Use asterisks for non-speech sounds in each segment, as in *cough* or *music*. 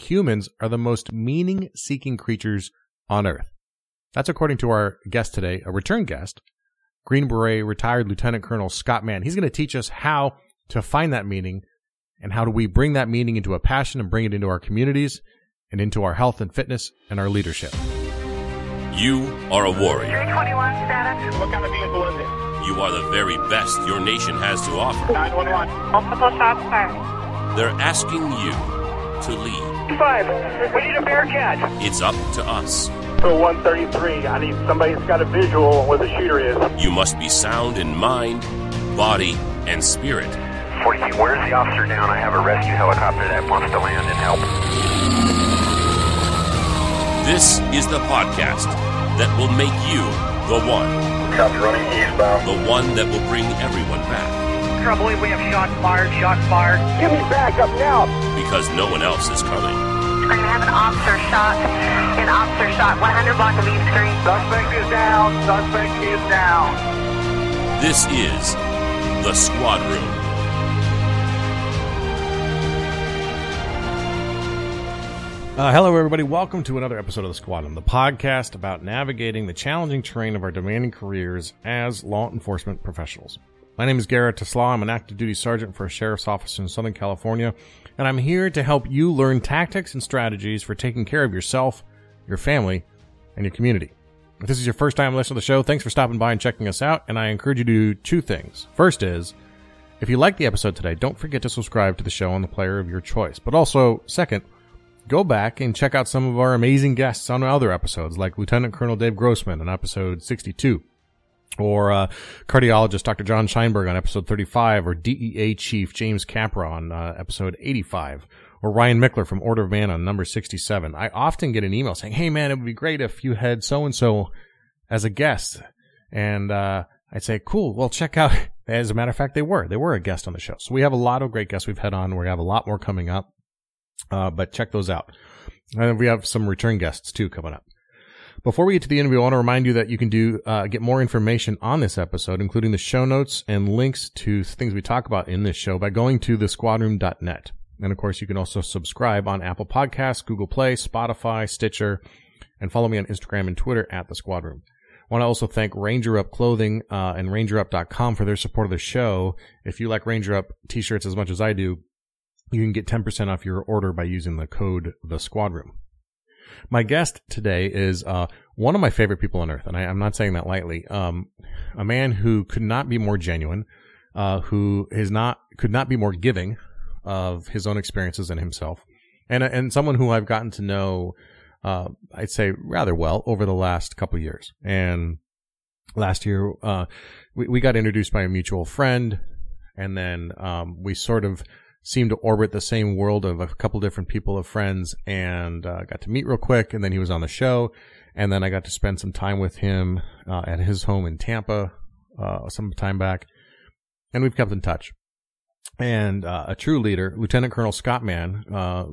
humans are the most meaning seeking creatures on earth. That's according to our guest today, a return guest, Green Beret retired Lieutenant Colonel Scott Mann. He's going to teach us how to find that meaning and how do we bring that meaning into a passion and bring it into our communities and into our health and fitness and our leadership. You are a warrior. 321 status. What kind of vehicle is it? You are the very best your nation has to offer. 911. Multiple shots fired. They're asking you to lead. Five. We need a Bearcat. It's up to us. So 133. I need somebody that's got a visual on where the shooter is. You must be sound in mind, body, and spirit. 42, where's the officer down? I have a rescue helicopter that wants to land and help. This is the podcast that will make you the one. Copy running eastbound. The one that will bring everyone back. I believe we have shots fired, shots fired. Give me back up now. Because no one else is coming. We're going to have an officer shot. An officer shot 100 block of East Street. Suspect is down. Suspect is down. This is the Squad Room. Uh, hello, everybody. Welcome to another episode of the Squad Squadron, the podcast about navigating the challenging terrain of our demanding careers as law enforcement professionals. My name is Garrett Tesla. I'm an active duty sergeant for a sheriff's office in Southern California, and I'm here to help you learn tactics and strategies for taking care of yourself, your family, and your community. If this is your first time listening to the show, thanks for stopping by and checking us out, and I encourage you to do two things. First is, if you like the episode today, don't forget to subscribe to the show on the player of your choice. But also, second, go back and check out some of our amazing guests on other episodes, like Lieutenant Colonel Dave Grossman on episode 62, or uh, cardiologist Dr. John Scheinberg on episode 35, or DEA Chief James Capra on uh, episode 85, or Ryan Michler from Order of Man on number 67. I often get an email saying, hey man, it would be great if you had so-and-so as a guest. And uh, I'd say, cool, well, check out. *laughs* As a matter of fact, they were. They were a guest on the show. So we have a lot of great guests we've had on. We have a lot more coming up. Uh, but check those out. And we have some return guests too coming up. Before we get to the interview, I want to remind you that you can do uh, get more information on this episode, including the show notes and links to things we talk about in this show by going to thesquadroom.net. And of course, you can also subscribe on Apple Podcasts, Google Play, Spotify, Stitcher, and follow me on Instagram and Twitter at the Squadroom. I want to also thank Ranger Up Clothing uh, and RangerUp.com for their support of the show. If you like Ranger Up t-shirts as much as I do, you can get 10% off your order by using the code the squad room. My guest today is uh, one of my favorite people on earth, and I, am not saying that lightly. Um, a man who could not be more genuine, uh, who is not could not be more giving of his own experiences and himself, and and someone who I've gotten to know, uh, I'd say rather well over the last couple years. And last year, uh, we we got introduced by a mutual friend, and then um, we sort of seemed to orbit the same world of a couple different people of friends and uh, got to meet real quick. And then he was on the show. And then I got to spend some time with him uh, at his home in Tampa uh, some time back. And we've kept in touch. And uh, a true leader, Lieutenant Colonel Scott Mann, uh,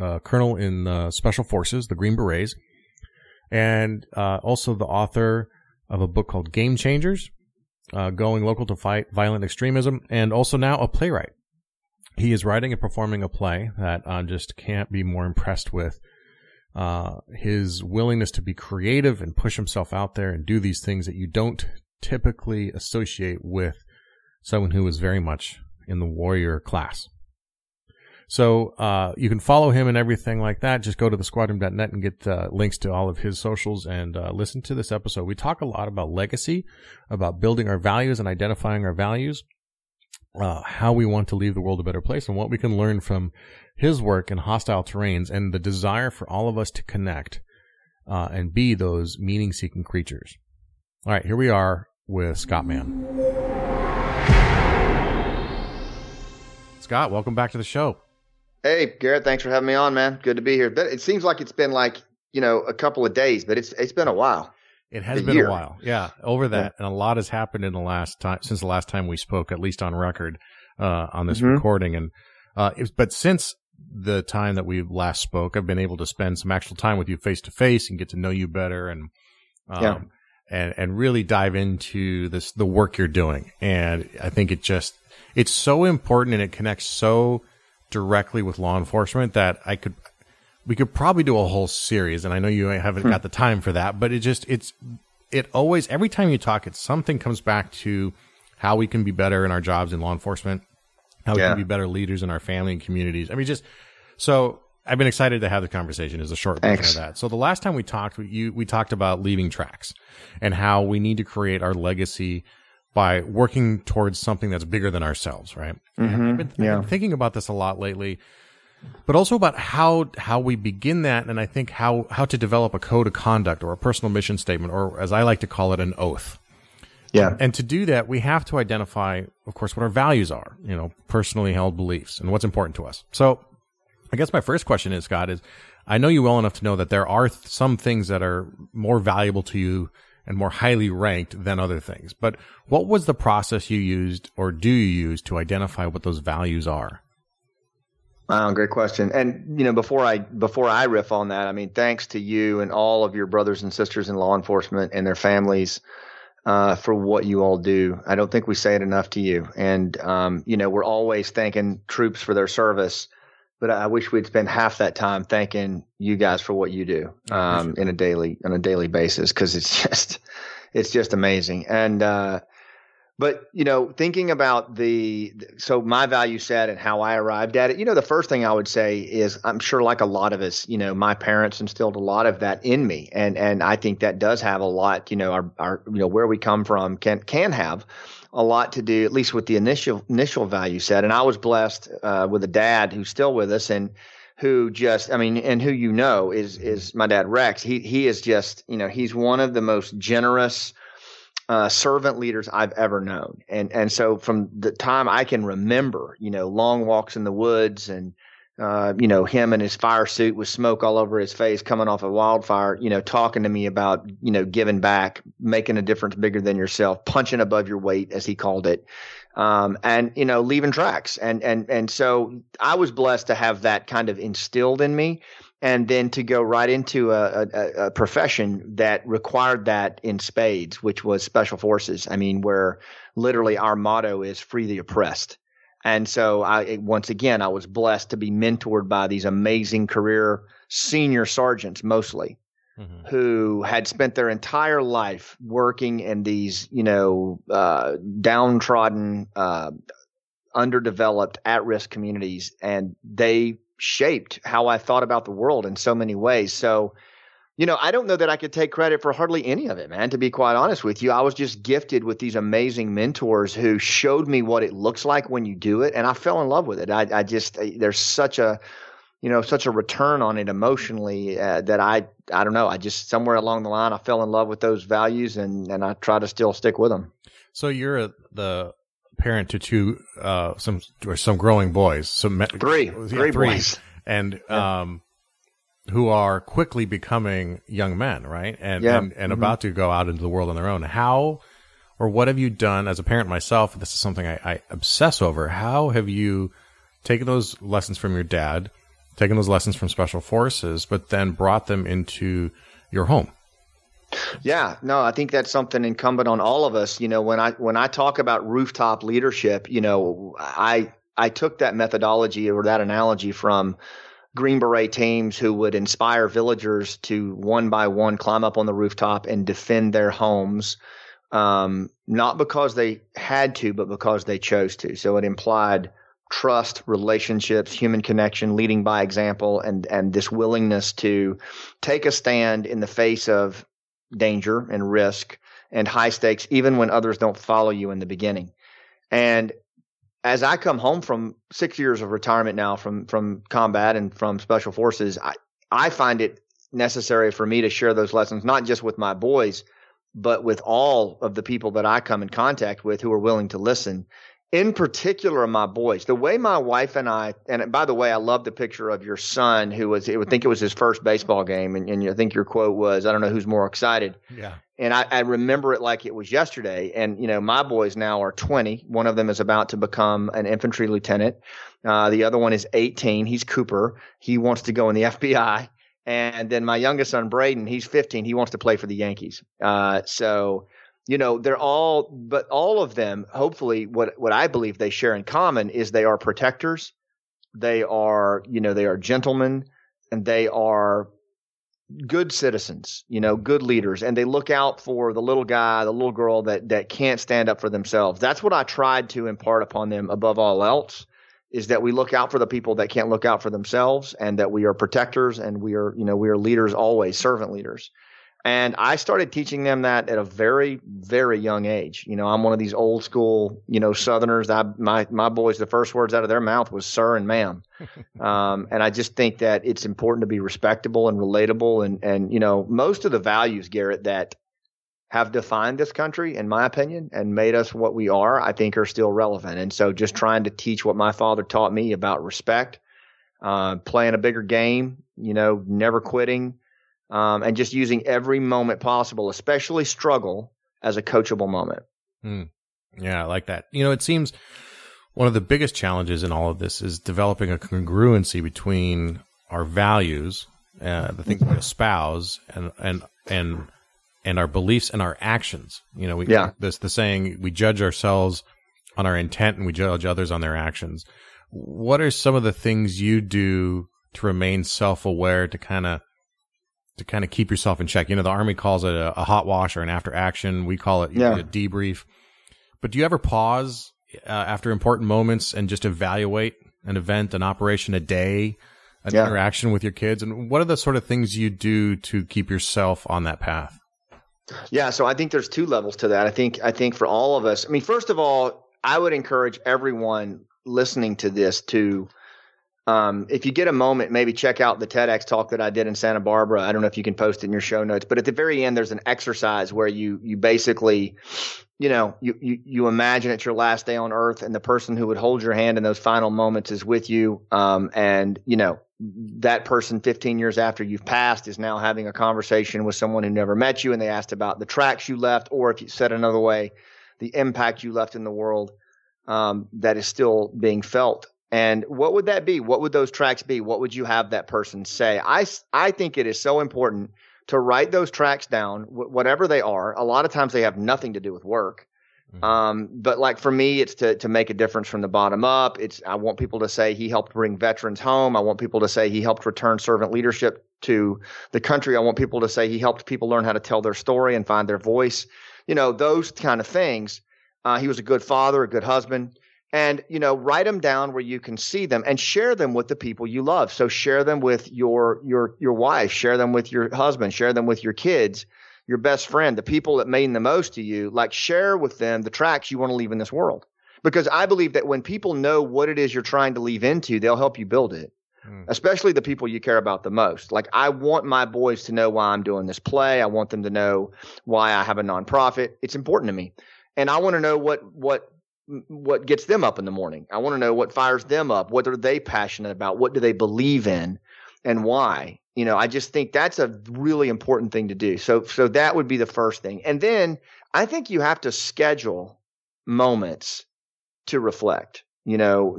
uh, Colonel in the Special Forces, the Green Berets, and also the author of a book called Game Changers, Going Local to Fight Violent Extremism, and also now a playwright he is writing and performing a play that I just can't be more impressed with. Uh, his willingness to be creative and push himself out there and do these things that you don't typically associate with someone who is very much in the warrior class. So uh, you can follow him and everything like that. Just go to thesquadroom.net and get uh, links to all of his socials and uh, listen to this episode. We talk a lot about legacy, about building our values and identifying our values uh, how we want to leave the world a better place and what we can learn from his work in hostile terrains and the desire for all of us to connect uh, and be those meaning seeking creatures. All right, here we are with Scott Mann. Scott, welcome back to the show. Hey, Garrett, thanks for having me on, man. Good to be here. It seems like it's been like, you know, a couple of days, but it's it's been a while. It has A been year. a while. Yeah, over that. And a lot has happened in the last time since the last time we spoke, at least on record, uh, on this Mhm. recording. And, uh, it, but since the time that we last spoke, I've been able to spend some actual time with you face to face and get to know you better and, um, Yeah. and, and really dive into this, the work you're doing. And I think it just, it's so important and it connects so directly with law enforcement that I could, we could probably do a whole series, and I know you haven't hmm. got the time for that, but it just it's it always every time you talk, it something comes back to how we can be better in our jobs in law enforcement, how we can be better leaders in our family and communities. I mean, just so I've been excited to have the conversation. Is a short version of that. So the last time we talked, we- you we talked about leaving tracks and how we need to create our legacy by working towards something that's bigger than ourselves, right? And I've mm-hmm. been, I've been thinking about this a lot lately, but also about how how we begin that, and I think how how to develop a code of conduct or a personal mission statement, or as I like to call it, an oath. Yeah. And to do that, we have to identify, of course, what our values are, you know, personally held beliefs and what's important to us. So I guess my first question is, Scott, is I know you well enough to know that there are th- some things that are more valuable to you and more highly ranked than other things. But what was the process you used or do you use to identify what those values are? Wow, great question. And you know, before I before I riff on that, I mean, thanks to you and all of your brothers and sisters in law enforcement and their families uh, for what you all do. I don't think we say it enough to you. And um, you know, we're always thanking troops for their service, but I wish we'd spend half that time thanking you guys for what you do um, in a daily on a daily basis because it's *laughs* just it's just amazing. And uh, but you know, thinking about the so my value set and how I arrived at it, you know, the first thing I would say is I'm sure like a lot of us, you know, my parents instilled a lot of that in me, and and I think that does have a lot, you know, our our you know where we come from can can have a lot to do at least with the initial initial value set. And I was blessed uh, with a dad who's still with us and who just I mean and who you know is is my dad Rex. He he is just you know he's one of the most generous uh, servant leaders I've ever known. And and so from the time I can remember, you know, long walks in the woods and uh, you know, him in his fire suit with smoke all over his face coming off a wildfire, you know, talking to me about, you know, giving back, making a difference bigger than yourself, punching above your weight, as he called it. Um, and, you know, leaving tracks. And, and, and so I was blessed to have that kind of instilled in me and then to go right into a, a, a profession that required that in spades, which was special forces. I mean, where literally our motto is free the oppressed. And so I, once again, I was blessed to be mentored by these amazing career senior sergeants mostly Mm-hmm. who had spent their entire life working in these, you know, uh, downtrodden, uh, underdeveloped, at-risk communities, and they shaped how I thought about the world in so many ways. So, you know, I don't know that I could take credit for hardly any of it, man. To be quite honest with you, I was just gifted with these amazing mentors who showed me what it looks like when you do it, and I fell in love with it. I, I just there's such a you know such a return on it emotionally uh, that I I don't know. I just somewhere along the line I fell in love with those values, and and I try to still stick with them. So you're the parent to two, uh, some or some growing boys, some me- Three, yeah, three boys. and um, who are quickly becoming young men, right? And Yeah. and, and about to go out into the world on their own. How or what have you done as a parent myself? This is something I, I obsess over. How have you taken those lessons from your dad, taken those lessons from special forces, but then brought them into your home? Yeah, no, I think that's something incumbent on all of us. You know, when I when I talk about rooftop leadership, you know, I I took that methodology or that analogy from Green Beret teams who would inspire villagers to one by one climb up on the rooftop and defend their homes, um, not because they had to, but because they chose to. So it implied trust, relationships, human connection, leading by example, and and this willingness to take a stand in the face of danger and risk and high stakes, even when others don't follow you in the beginning. And as I come home from six years of retirement now from from combat and from special forces, I, I find it necessary for me to share those lessons, not just with my boys, but with all of the people that I come in contact with who are willing to listen. In particular, my boys. The way my wife and I, and by the way, I love the picture of your son who was, I would think it was his first baseball game, and, and I think your quote was, I don't know who's more excited. Yeah. And I, I remember it like it was yesterday. And, you know, my boys now are 20. One of them is about to become an infantry lieutenant. Uh, the other one is 18. He's Cooper. He wants to go in the *laughs* FBI. And then my youngest son, Braden, he's 15. He wants to play for the Yankees. Uh, so, you know, they're all, but all of them, hopefully, what, what I believe they share in common is they are protectors. They are, you know, they are gentlemen. and they are good citizens, you know, good leaders, and they look out for the little guy, the little girl that that can't stand up for themselves. That's what I tried to impart upon them above all else is that we look out for the people that can't look out for themselves and that we are protectors and we are, you know, we are leaders always, servant leaders. And I started teaching them that at a very, very young age. You know, I'm one of these old school, you know, Southerners. I, my, my boys, the first words out of their mouth was sir and ma'am. *laughs* um, and I just think that it's important to be respectable and relatable. And, and, you know, most of the values, Garrett, that have defined this country, in my opinion, and made us what we are, I think are still relevant. And so just trying to teach what my father taught me about respect, uh, playing a bigger game, you know, never quitting, um, and just using every moment possible, especially struggle, as a coachable moment. Mm. Yeah, I like that. You know, it seems one of the biggest challenges in all of this is developing a congruency between our values, uh, the things we espouse, and and and and our beliefs and our actions. You know, we yeah. this the saying we judge ourselves on our intent and we judge others on their actions. What are some of the things you do to remain self aware to kind of to kind of keep yourself in check. You know, the army calls it a, a hot wash or an after action. We call it yeah. a debrief. But do you ever pause uh, after important moments and just evaluate an event, an operation, a day, an yeah. interaction with your kids? And what are the sort of things you do to keep yourself on that path? Yeah, so I think there's two levels to that. I think I think for all of us, I mean, first of all, I would encourage everyone listening to this to um, if you get a moment, maybe check out the TEDx talk that I did in Santa Barbara. I don't know if you can post it in your show notes, but at the very end, there's an exercise where you you basically, you know, you you, you imagine it's your last day on Earth, and the person who would hold your hand in those final moments is with you, um, and you know that person 15 years after you've passed is now having a conversation with someone who never met you, and they asked about the tracks you left, or if you said another way, the impact you left in the world um, that is still being felt and what would that be? What would those tracks be? What would you have that person say? I, I think it is so important to write those tracks down, whatever they are. A lot of times they have nothing to do with work. Mm-hmm. Um, but like for me, it's to, to make a difference from the bottom up. It's, I want people to say he helped bring veterans home. I want people to say he helped return servant leadership to the country. I want people to say he helped people learn how to tell their story and find their voice. You know, those kind of things. Uh, he was a good father, a good husband and you know write them down where you can see them and share them with the people you love. So share them with your your your wife share them with your husband share them with your kids your best friend the people that mean the most to you. Like share with them the tracks you want to leave in this world. Because i believe that when people know what it is you're trying to leave into they'll help you build it. Mm. especially the people you care about the most. Like i want my boys to know why i'm doing this play. I want them to know why i have a nonprofit. It's important to me. And i want to know what what what gets them up in the morning. I want to know what fires them up. What are they passionate about? What do they believe in, and why? You know, I just think that's a really important thing to do. So, so that would be the first thing. And then I think you have to schedule moments to reflect. You know,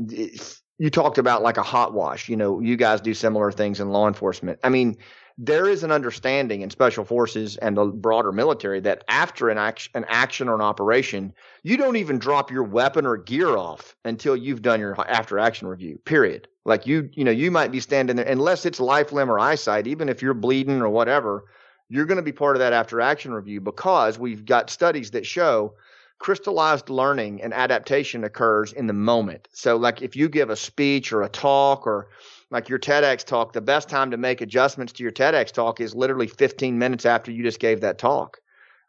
you talked about like a hot wash. You know, you guys do similar things in law enforcement. I mean, there is an understanding in special forces and the broader military that after an action, an action or an operation, you don't even drop your weapon or gear off until you've done your after action review. Period. Like you, you know, you might be standing there unless it's life, limb, or eyesight. Even if you're bleeding or whatever, you're going to be part of that after action review because we've got studies that show crystallized learning and adaptation occurs in the moment. So, like if you give a speech or a talk or like your TEDx talk, the best time to make adjustments to your TEDx talk is literally 15 minutes after you just gave that talk,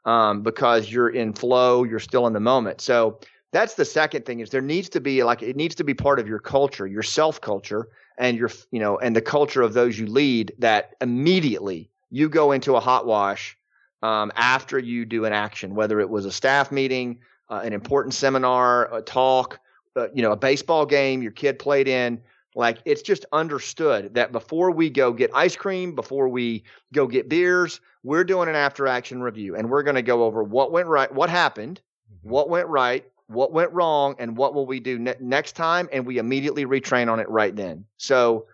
um, because you're in flow, you're still in the moment. So that's the second thing is there needs to be like it needs to be part of your culture, your self culture, and your you know and the culture of those you lead that immediately you go into a hot wash um, after you do an action, whether it was a staff meeting, uh, an important seminar, a talk, uh, you know, a baseball game your kid played in like it's just understood that before we go get ice cream, before we go get beers, we're doing an after action review and we're going to go over what went right, what happened, mm-hmm. what went right, what went wrong, and what will we do ne- next time. And we immediately retrain on it right then. So,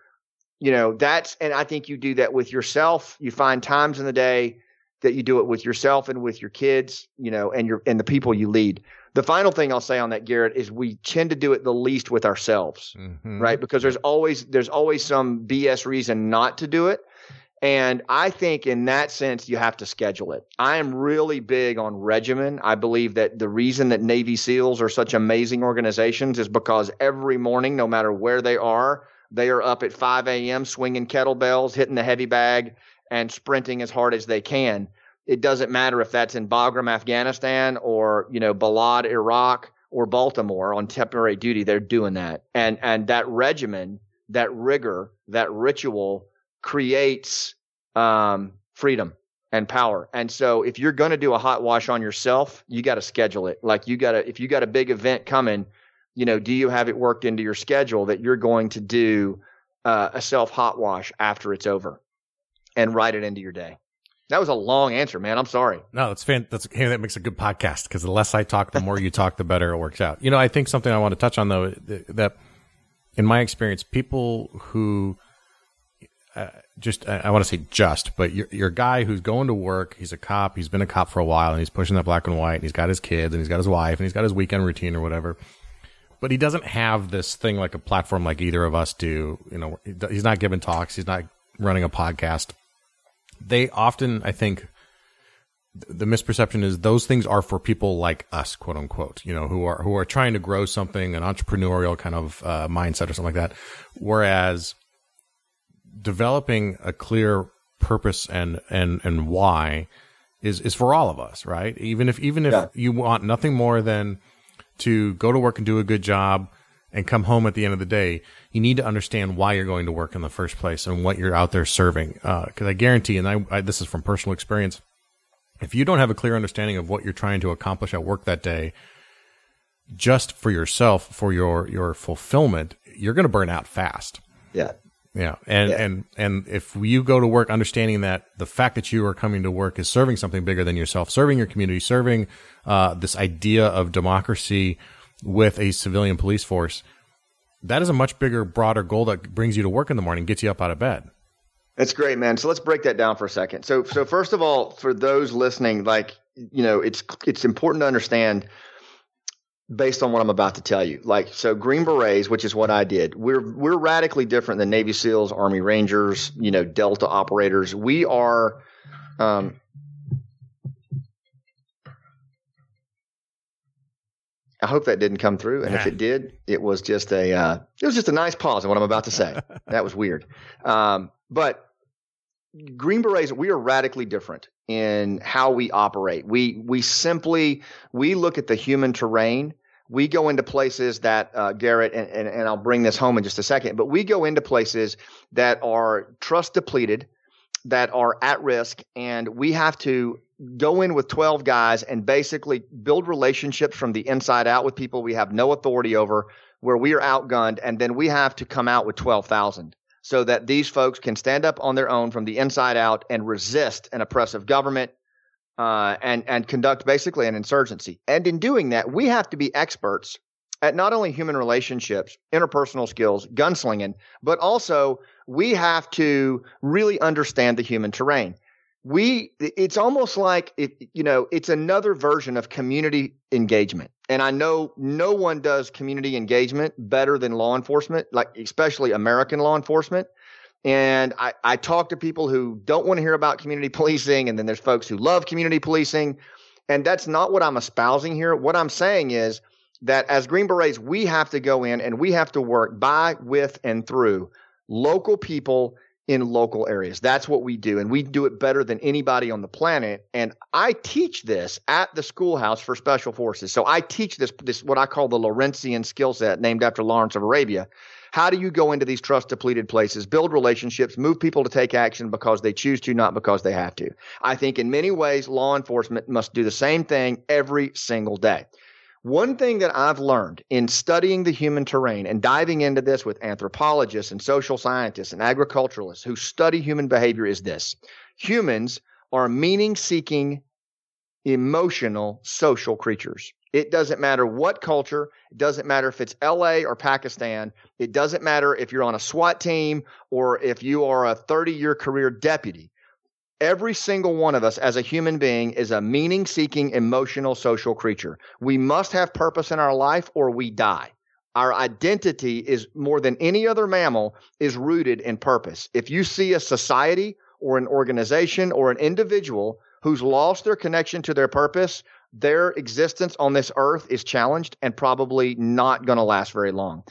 you know, that's, and I think you do that with yourself. You find times in the day that you do it with yourself and with your kids, you know, and your, and the people you lead. The final thing I'll say on that, Garrett, is we tend to do it the least with ourselves, Mhm. right? Because there's always there's always some BS reason not to do it. And I think in that sense, you have to schedule it. I am really big on regimen. I believe that the reason that Navy SEALs are such amazing organizations is because every morning, no matter where they are, they are up at 5 a.m. swinging kettlebells, hitting the heavy bag, and sprinting as hard as they can. It doesn't matter if that's in Bagram, Afghanistan, or you know Balad, Iraq, or Baltimore on temporary duty. They're doing that, and and that regimen, that rigor, that ritual creates um, freedom and power. And so if you're going to do a hot wash on yourself, you got to schedule it. Like you got to, if you got a big event coming, you know, do you have it worked into your schedule that you're going to do uh, a self hot wash after it's over and write it into your day? That was a long answer, man. I'm sorry. No, that's fan. That's hey, that makes a good podcast because the less I talk, the more you talk, the better it works out. You know, I think something I want to touch on though that, in my experience, people who uh, just I, I want to say just, but you're, you're a guy who's going to work. He's a cop. He's been a cop for a while, and he's pushing that black and white. And he's got his kids, and he's got his wife, and he's got his weekend routine or whatever. But he doesn't have this thing like a platform like either of us do. You know, he's not giving talks. He's not running a podcast. They often, I think, the misperception is those things are for people like us, quote unquote, you know, who are who are trying to grow something, an entrepreneurial kind of uh, mindset or something like that. Whereas developing a clear purpose and and and why is is for all of us, right? Even if even if Yeah. you want nothing more than to go to work and do a good job and come home at the end of the day, you need to understand why you're going to work in the first place and what you're out there serving. Because I guarantee, and I, I this is from personal experience, if you don't have a clear understanding of what you're trying to accomplish at work that day, just for yourself, for your your fulfillment, you're going to burn out fast. Yeah. Yeah, and Yeah. and and if you go to work understanding that the fact that you are coming to work is serving something bigger than yourself, serving your community, serving uh, this idea of democracy with a civilian police force, that is a much bigger, broader goal that brings you to work in the morning, gets you up out of bed. That's great, man. So let's break that down for a second. So, so first of all, for those listening, like you know, it's it's important to understand based on what I'm about to tell you. Like, so Green Berets, which is what I did, we're we're radically different than Navy SEALs, Army Rangers, you know, Delta operators. We are. Um, I hope that didn't come through, and if it did, it was just a uh, it was just a nice pause in what I'm about to say. *laughs* that was weird, um, but Green Berets, we are radically different in how we operate. We we simply we look at the human terrain. We go into places that uh, Garrett and, and and I'll bring this home in just a second. But we go into places that are trust depleted, that are at risk, and we have to go in with 12 guys and basically build relationships from the inside out with people we have no authority over, where we are outgunned, and then we have to come out with 12,000 so that these folks can stand up on their own from the inside out and resist an oppressive government uh, and and conduct basically an insurgency. And in doing that, we have to be experts at not only human relationships, interpersonal skills, gunslinging, but also we have to really understand the human terrain. We it's almost like it, you know it's another version of community engagement. And I know no one does community engagement better than law enforcement, like especially American law enforcement. And I, I talk to people who don't want to hear about community policing, and then there's folks who love community policing. And that's not what I'm espousing here. What I'm saying is that as Green Berets, we have to go in and we have to work by, with, and through local people in local areas. That's what we do. And we do it better than anybody on the planet. And I teach this at the schoolhouse for special forces. So I teach this, this what I call the Lawrenceian skill set named after Lawrence of Arabia. How do you go into these trust depleted places, build relationships, move people to take action because they choose to, not because they have to? I think in many ways, law enforcement must do the same thing every single day. One thing that I've learned in studying the human terrain and diving into this with anthropologists and social scientists and agriculturalists who study human behavior is this humans are meaning seeking, emotional, social creatures. It doesn't matter what culture, it doesn't matter if it's LA or Pakistan, it doesn't matter if you're on a SWAT team or if you are a 30 year career deputy. Every single one of us as a human being is a meaning seeking, emotional, social creature. We must have purpose in our life or we die. Our identity is more than any other mammal is rooted in purpose. If you see a society or an organization or an individual who's lost their connection to their purpose, their existence on this earth is challenged and probably not going to last very long.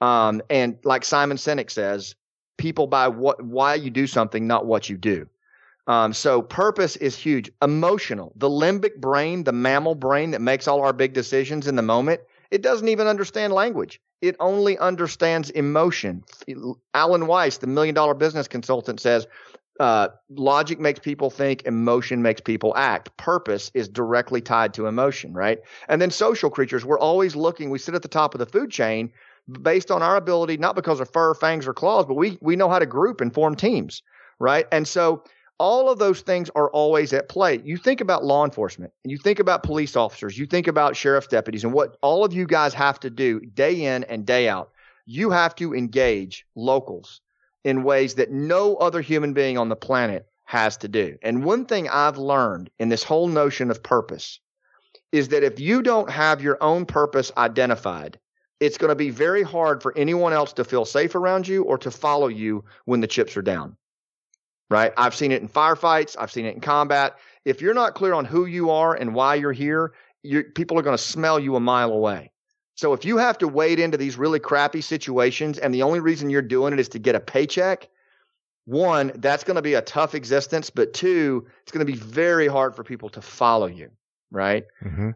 Um, and like Simon Sinek says, people buy what why you do something, not what you do. Um, so purpose is huge. Emotional, the limbic brain, the mammal brain that makes all our big decisions in the moment, it doesn't even understand language. It only understands emotion. Alan Weiss, the million dollar business consultant, says uh, logic makes people think, emotion makes people act. Purpose is directly tied to emotion, right? And then social creatures, we're always looking, we sit at the top of the food chain based on our ability, not because of fur, fangs, or claws, but we, we know how to group and form teams, right? And so all of those things are always at play. You think about law enforcement, you think about police officers, you think about sheriff's deputies, and what all of you guys have to do day in and day out. You have to engage locals in ways that no other human being on the planet has to do. And one thing I've learned in this whole notion of purpose is that if you don't have your own purpose identified, it's going to be very hard for anyone else to feel safe around you or to follow you when the chips are down. Right? I've seen it in firefights, I've seen it in combat. If you're not clear on who you are and why you're here, you're, people are going to smell you a mile away. So if you have to wade into these really crappy situations and the only reason you're doing it is to get a paycheck, one, that's going to be a tough existence. But two, it's going to be very hard for people to follow you. Right. Mm-hmm.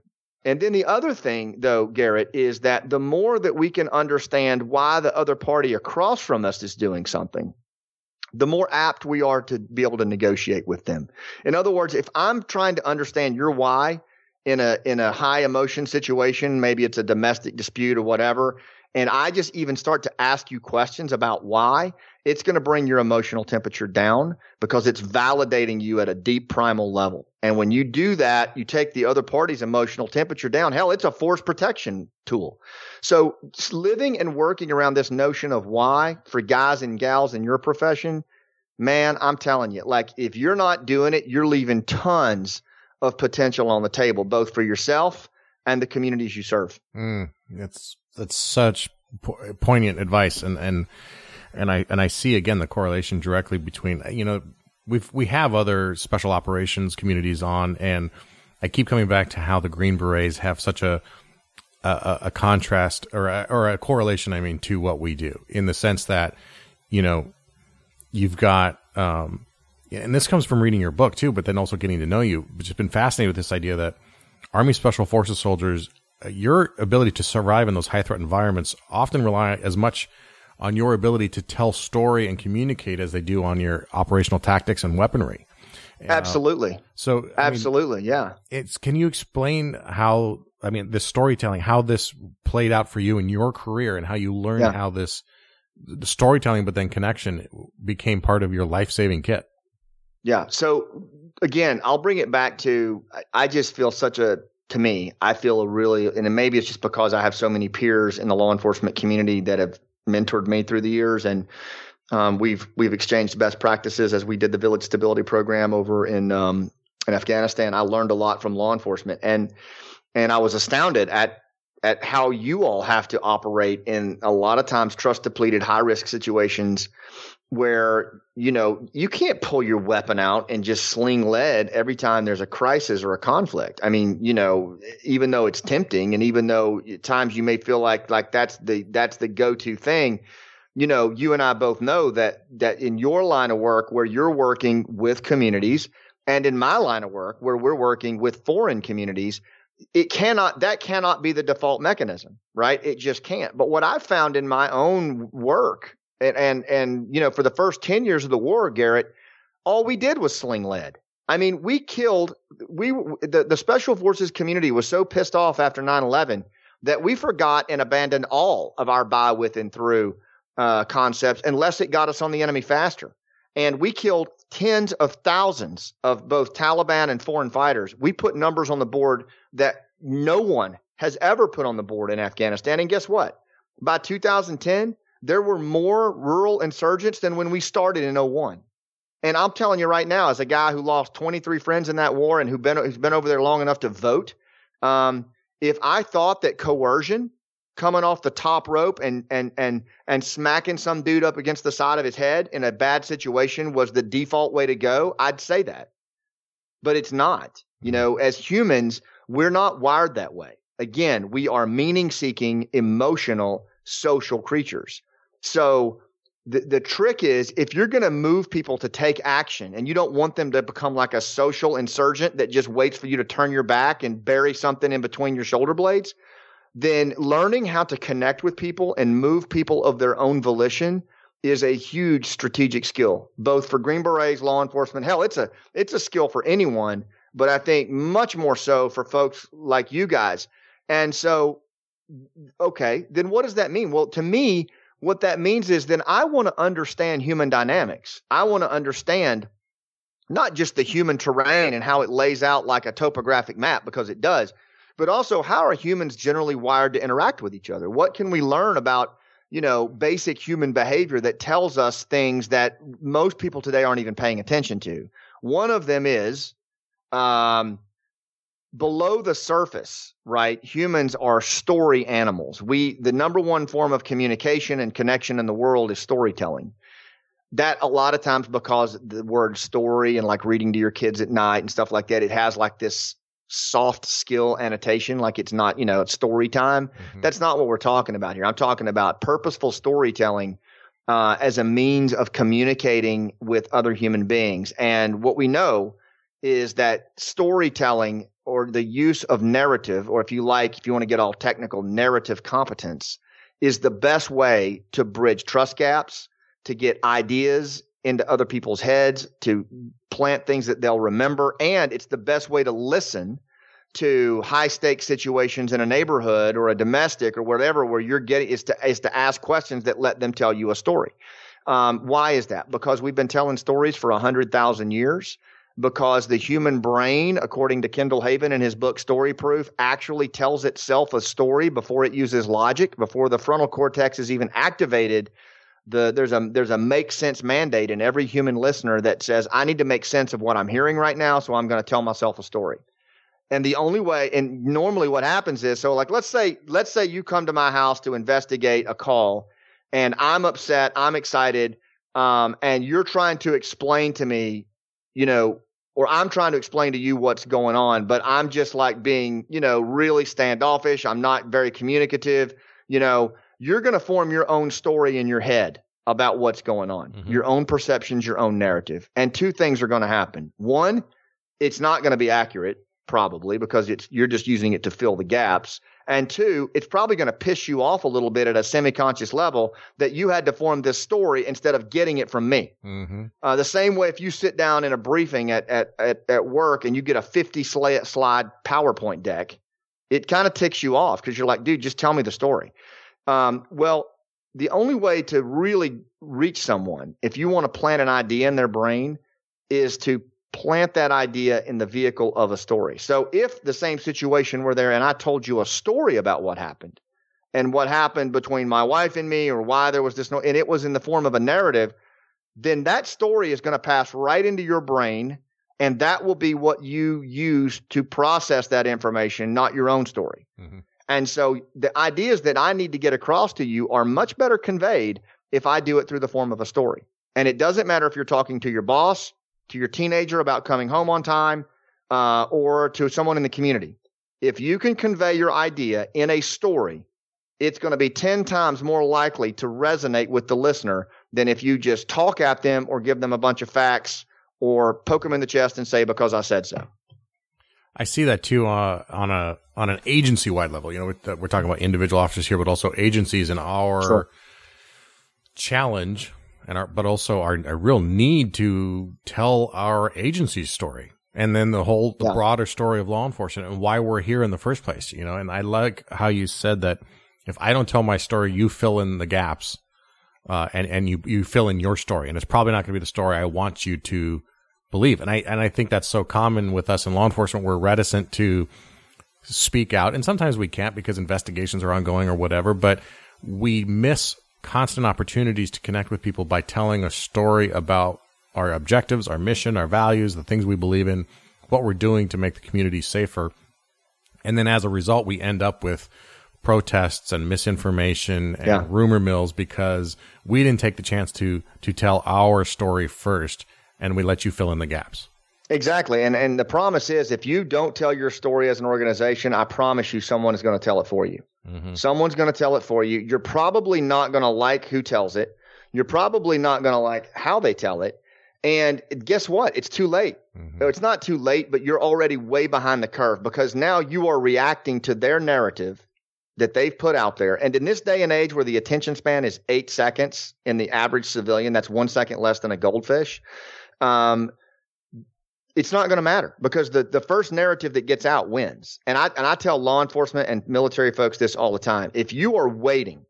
And then the other thing, though, Garrett, is that the more that we can understand why the other party across from us is doing something, the more apt we are to be able to negotiate with them. In other words, if I'm trying to understand your why, in a in a high emotion situation, maybe it's a domestic dispute or whatever, and I just even start to ask you questions about why, it's going to bring your emotional temperature down because it's validating you at a deep primal level. And when you do that, you take the other party's emotional temperature down. Hell, it's a force protection tool. So living and working around this notion of why for guys and gals in your profession, man, I'm telling you, like if you're not doing it, you're leaving tons of potential on the table, both for yourself and the communities you serve. Mm, it's that's such po- poignant advice, and and and I and I see again the correlation directly between you know we've we have other special operations communities on, and I keep coming back to how the Green Berets have such a a, a contrast or a, or a correlation. I mean, to what we do in the sense that you know you've got um, and this comes from reading your book too, but then also getting to know you. But just been fascinated with this idea that Army Special Forces soldiers, your ability to survive in those high threat environments often rely as much on your ability to tell story and communicate as they do on your operational tactics and weaponry. Uh, absolutely. So I absolutely, mean, yeah. It's can you explain how I mean this storytelling, how this played out for you in your career, and how you learned yeah. how this the storytelling, but then connection became part of your life saving kit. Yeah. So again, I'll bring it back to I just feel such a to me, I feel a really and maybe it's just because I have so many peers in the law enforcement community that have mentored me through the years and um, we've we've exchanged best practices as we did the village stability program over in um, in Afghanistan. I learned a lot from law enforcement and and I was astounded at at how you all have to operate in a lot of times trust depleted high risk situations where you know you can't pull your weapon out and just sling lead every time there's a crisis or a conflict. I mean you know even though it's tempting and even though at times you may feel like like that's the that's the go-to thing you know you and i both know that that in your line of work where you're working with communities and in my line of work where we're working with foreign communities it cannot that cannot be the default mechanism right? It just can't. But what i've found in my own work and, and, and, you know, for the first 10 years of the war, Garrett, all we did was sling lead. I mean, we killed, we, the, the special forces community was so pissed off after 9 11 that we forgot and abandoned all of our by, with, and through uh, concepts unless it got us on the enemy faster. And we killed tens of thousands of both Taliban and foreign fighters. We put numbers on the board that no one has ever put on the board in Afghanistan. And guess what? By 2010, there were more rural insurgents than when we started in 01. And I'm telling you right now, as a guy who lost 23 friends in that war and who been who's been over there long enough to vote, um, if I thought that coercion coming off the top rope and and and and smacking some dude up against the side of his head in a bad situation was the default way to go, I'd say that. But it's not. You mm-hmm. know, as humans, we're not wired that way. Again, we are meaning seeking, emotional, social creatures. So the, the trick is if you're going to move people to take action and you don't want them to become like a social insurgent that just waits for you to turn your back and bury something in between your shoulder blades, then learning how to connect with people and move people of their own volition is a huge strategic skill, both for Green Berets, law enforcement. Hell, it's a it's a skill for anyone, but I think much more so for folks like you guys. And so, okay, then what does that mean? Well, to me, what that means is then I want to understand human dynamics. I want to understand not just the human terrain and how it lays out like a topographic map, because it does, but also how are humans generally wired to interact with each other? What can we learn about, you know, basic human behavior that tells us things that most people today aren't even paying attention to? One of them is um, below the surface, right? Humans are story animals. We the number one form of communication and connection in the world is storytelling. That a lot of times because the word story and like reading to your kids at night and stuff like that, it has like this soft skill annotation, like it's not, you know, it's story time. Mm-hmm. That's not what we're talking about here. I'm talking about purposeful storytelling uh, as a means of communicating with other human beings. And what we know is that storytelling or the use of narrative, or if you like, if you want to get all technical, narrative competence is the best way to bridge trust gaps, to get ideas into other people's heads, to plant things that they'll remember. And it's the best way to listen to high stakes situations in a neighborhood or a domestic or whatever where you're getting is to is to ask questions that let them tell you a story. Um, why is that? Because we've been telling stories for a hundred thousand years because the human brain, according to Kendall Haven in his book Story Proof, actually tells itself a story before it uses logic, before the frontal cortex is even activated. The, there's a there's a make sense mandate in every human listener that says I need to make sense of what I'm hearing right now, so I'm going to tell myself a story. And the only way, and normally what happens is, so like let's say let's say you come to my house to investigate a call, and I'm upset, I'm excited, um, and you're trying to explain to me you know, or I'm trying to explain to you what's going on, but I'm just like being, you know, really standoffish. I'm not very communicative. You know, you're going to form your own story in your head about what's going on, mm-hmm. your own perceptions, your own narrative. And two things are going to happen. One, it's not going to be accurate, probably, because it's, you're just using it to fill the gaps. And two, it's probably going to piss you off a little bit at a semi conscious level that you had to form this story instead of getting it from me. Mm-hmm. Uh, the same way if you sit down in a briefing at, at, at, at work and you get a 50 slide PowerPoint deck, it kind of ticks you off because you're like, dude, just tell me the story. Um, well, the only way to really reach someone, if you want to plant an idea in their brain, is to plant that idea in the vehicle of a story. So if the same situation were there and I told you a story about what happened and what happened between my wife and me or why there was this no and it was in the form of a narrative, then that story is going to pass right into your brain and that will be what you use to process that information, not your own story. Mm-hmm. And so the ideas that I need to get across to you are much better conveyed if I do it through the form of a story. And it doesn't matter if you're talking to your boss, to your teenager about coming home on time, uh, or to someone in the community. If you can convey your idea in a story, it's going to be 10 times more likely to resonate with the listener than if you just talk at them or give them a bunch of facts or poke them in the chest and say, because I said so. I see that too uh, on a on an agency wide level. You know, we're, we're, talking about individual officers here, but also agencies and our sure. challenge and our, but also our, a real need to tell our agency's story and then the whole the yeah. broader story of law enforcement and why we're here in the first place you know? And i like how you said that if i don't tell my story you fill in the gaps uh, and and you you fill in your story. And it's probably not going to be the story i want you to believe. And i and i think that's so common with us in law enforcement. We're reticent to speak out. And sometimes we can't because investigations are ongoing or whatever but we miss constant opportunities to connect with people by telling a story about our objectives, our mission, our values, the things we believe in, what we're doing to make the community safer. And then as a result, we end up with protests and misinformation and Yeah. rumor mills because we didn't take the chance to to tell our story first and we let you fill in the gaps. Exactly. And and the promise is if you don't tell your story as an organization, I promise you someone is going to tell it for you. Someone's going to tell it for you. You're probably not going to like who tells it. You're probably not going to like how they tell it. And guess what? It's too late. It's not too late, but you're already way behind the curve because now you are reacting to their narrative that they've put out there. And in this day and age where the attention span is eight seconds in the average civilian, that's one second less than a goldfish. Um, it's not going to matter because the, the first narrative that gets out wins. And I and I tell law enforcement and military folks this all the time. If you are waiting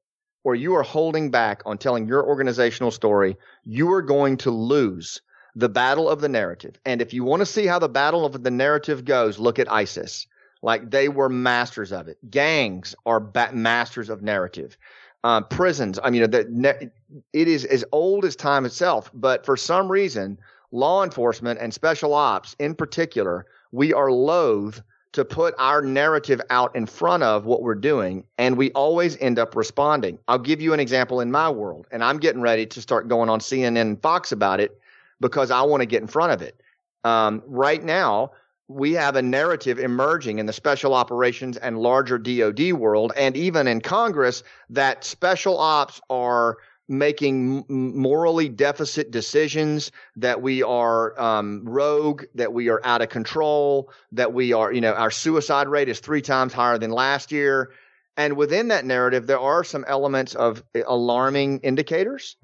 or you are holding back on telling your organizational story, you are going to lose the battle of the narrative. And if you want to see how the battle of the narrative goes, look at ISIS. Like they were masters of it. Gangs are ba- masters of narrative. Uh, prisons. I mean, the, it is as old as time itself. But for some reason, law enforcement and special ops in particular, we are loath to put our narrative out in front of what we're doing, and we always end up responding. I'll give you an example in my world, and I'm getting ready to start going on CNN and Fox about it because I want to get in front of it. Um, right now, we have a narrative emerging in the special operations and larger DoD world, and even in Congress, that special ops are making morally deficit decisions, that we are um, rogue, that we are out of control, that we are, you know, our suicide rate is three times higher than last year. And within that narrative, there are some elements of alarming indicators,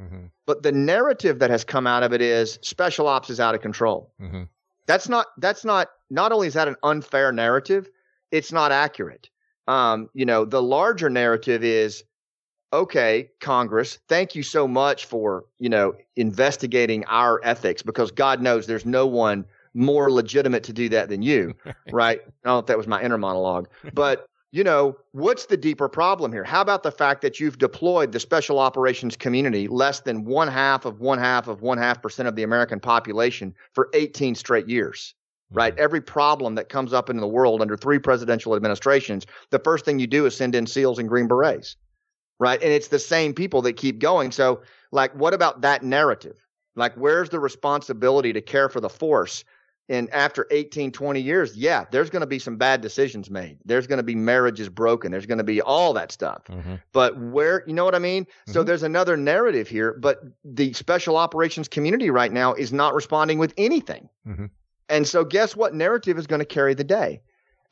but the narrative that has come out of it is special ops is out of control. Mhm. That's not, that's not, not only is that an unfair narrative, it's not accurate. Um, you know, the larger narrative is okay, Congress, thank you so much for, you know, investigating our ethics because God knows there's no one more legitimate to do that than you, *laughs* right? I don't know if that was my inner monologue, but you know, what's the deeper problem here? How about the fact that you've deployed the special operations community less than one half of one half of one half percent of the American population for 18 straight years? Right. Mm-hmm. Every problem that comes up in the world under three presidential administrations, the first thing you do is send in SEALs and Green Berets right? And it's the same people that keep going. So, like, what about that narrative? Like, where's the responsibility to care for the force? And after 18, 20 years, yeah, there's going to be some bad decisions made. There's going to be marriages broken. There's going to be all that stuff. But where, you know what I mean? So there's another narrative here, but the special operations community right now is not responding with anything. Mhm. And so guess what narrative is going to carry the day?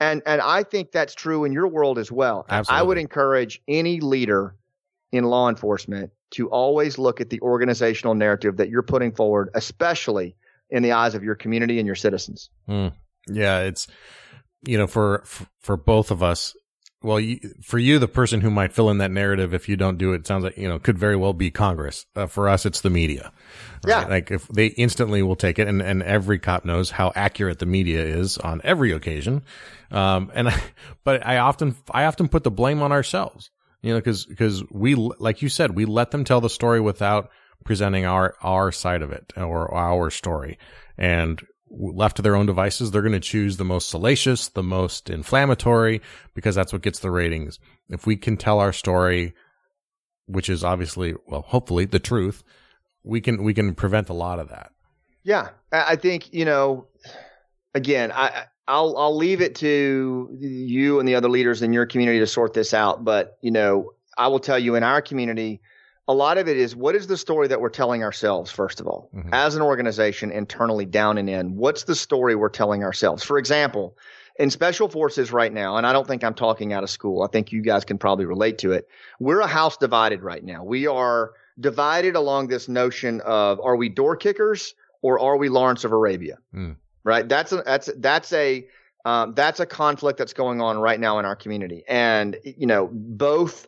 And and I think that's true in your world as well. I would encourage any leader in law enforcement to always look at the organizational narrative that you're putting forward, especially in the eyes of your community and your citizens. Yeah, it's you know for for, both of us. Well, you, for you, the person who might fill in that narrative if you don't do it, sounds like you know could very well be Congress. Uh, for us, it's the media. Yeah. like if they instantly will take it, and and every cop knows how accurate the media is on every occasion. Um, and I, *laughs* but I often I often put the blame on ourselves. You know, because because we like you said, we let them tell the story without presenting our our side of it or our story, and left to their own devices, they're going to choose the most salacious, the most inflammatory, because that's what gets the ratings. If we can tell our story, which is obviously, well, hopefully the truth, we can, we can prevent a lot of that. Yeah, I think you know. Again, I I'll I'll leave it to you and the other leaders in your community to sort this out. But you know, I will tell you in our community, a lot of it is what is the story that we're telling ourselves first of all, Mhm. as an organization, internally, down and in. What's the story we're telling ourselves? For example, in special forces right now, and I don't think I'm talking out of school. I think you guys can probably relate to it. We're a house divided right now. We are divided along this notion of are we door kickers or are we Lawrence of Arabia? Hmm. Right. That's a, that's that's a um, that's a conflict that's going on right now in our community, and you know both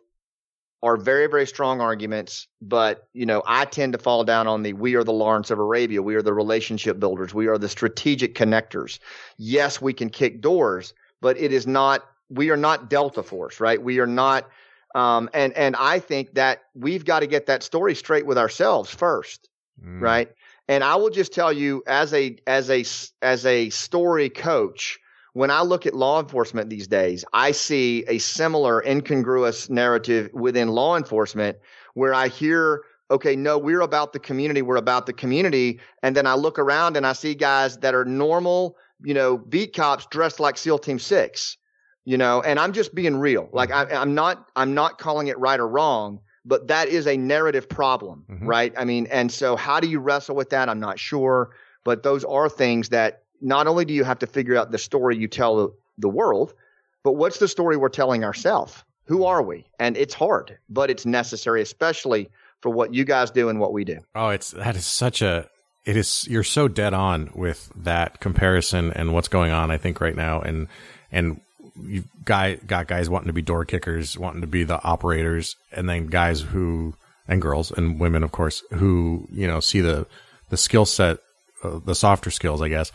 are very very strong arguments. But you know I tend to fall down on the we are the Lawrence of Arabia, we are the relationship builders, we are the strategic connectors. Yes, we can kick doors, but it is not. We are not Delta Force, right? We are not. Um, and and I think that we've got to get that story straight with ourselves first Mm. right? And I will just tell you as a as a as a story coach, when I look at law enforcement these days, I see a similar incongruous narrative within law enforcement where I hear, okay, no, we're about the community, we're about the community. And then I look around and I see guys that are normal, you know, beat cops dressed like SEAL Team Six, you know, and I'm just being real. Like mm-hmm. I, I'm not, I'm not calling it right or wrong but that is a narrative problem, mm-hmm. right? I mean, and so how do you wrestle with that? I'm not sure, but those are things that not only do you have to figure out the story you tell the, the world, but what's the story we're telling ourselves? Who are we? And it's hard, but it's necessary, especially for what you guys do and what we do. Oh, it's that is such a it is you're so dead on with that comparison and what's going on I think right now and and you guy got guys wanting to be door kickers, wanting to be the operators, and then guys who and girls and women, of course, who you know see the the skill set, uh, the softer skills, I guess.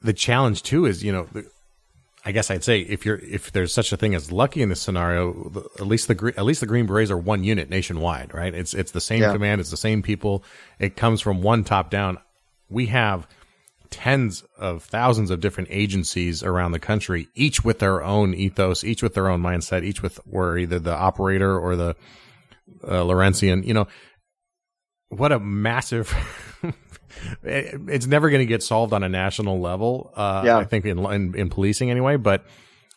The challenge too is you know. The, I guess I'd say if you're if there's such a thing as lucky in this scenario, the, at least the at least the Green Berets are one unit nationwide, right? It's it's the same yeah. command, it's the same people. It comes from one top down. We have tens of thousands of different agencies around the country, each with their own ethos, each with their own mindset, each with where either the operator or the uh, you know, what a massive. *laughs* it's never going to get solved on a national level. Uh, yeah. I think in, in, in policing anyway, but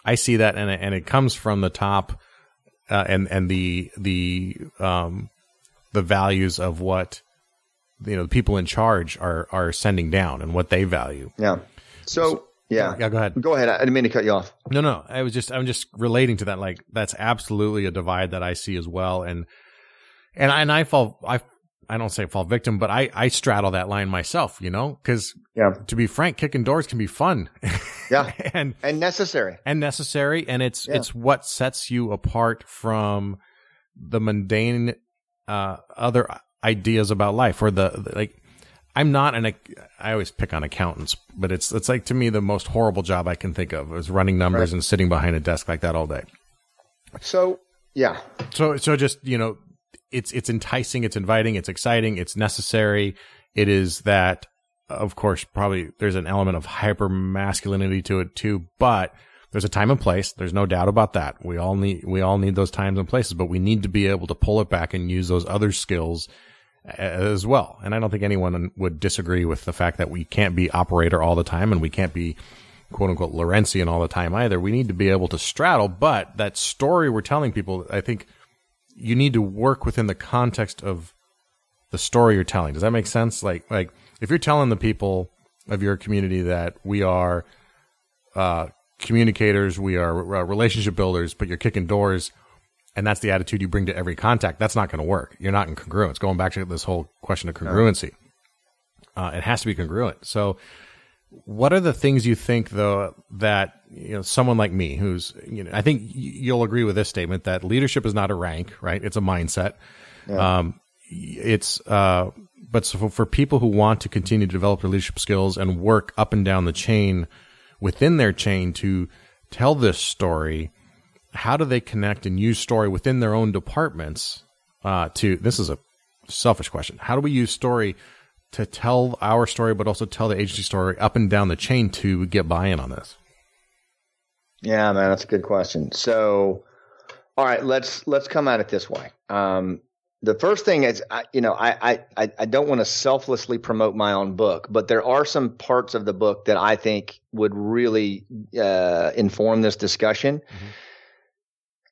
I see that and and it comes from the top, uh, and and the the um the values of what you know the people in charge are are sending down and what they value. Yeah. So, yeah, yeah. Go ahead. Go ahead. I didn't mean to cut you off. No, no. I was just I'm just relating to that. Like that's absolutely a divide that I see as well. And and I, and I fall I I don't say fall victim, but I I straddle that line myself. You know, because yeah. To be frank, kicking doors can be fun. *laughs* yeah. and and necessary. And necessary, and it's yeah. it's what sets you apart from the mundane uh, other ideas about life or the, like I'm not an I always pick on accountants, but it's it's like to me the most horrible job I can think of is running numbers right. and sitting behind a desk like that all day. So, yeah. So so just, you know, it's it's enticing, it's inviting, it's exciting, it's necessary. It is that of course probably there's an element of hyper masculinity to it too, but there's a time and place. There's no doubt about that. We all need we all need those times and places, but we need to be able to pull it back and use those other skills as well. And I don't think anyone would disagree with the fact that we can't be operator all the time and we can't be quote unquote Lawrenceian all the time either. We need to be able to straddle, but that story we're telling people, I think you need to work within the context of the story you're telling. Does that make sense? Like, like if you're telling the people of your community that we are, uh, communicators, we are uh, relationship builders, but you're kicking doors, and that's the attitude you bring to every contact, that's not going to work. You're not in congruence. Going back to this whole question of congruency, uh, it has to be congruent. So, what are the things you think though that you know someone like me, who's you know, I think you'll agree with this statement that leadership is not a rank, right? It's a mindset. Yeah. Um, it's uh, but so for people who want to continue to develop their leadership skills and work up and down the chain within their chain to tell this story. How do they connect and use story within their own departments uh, to this is a selfish question. How do we use story to tell our story but also tell the agency story up and down the chain to get buy-in on this? Yeah man that's a good question. So all right let's let's come at it this way. Um, the first thing is, I, you know, I, I, I don't want to selflessly promote my own book, but there are some parts of the book that I think would really uh, inform this discussion. Mm-hmm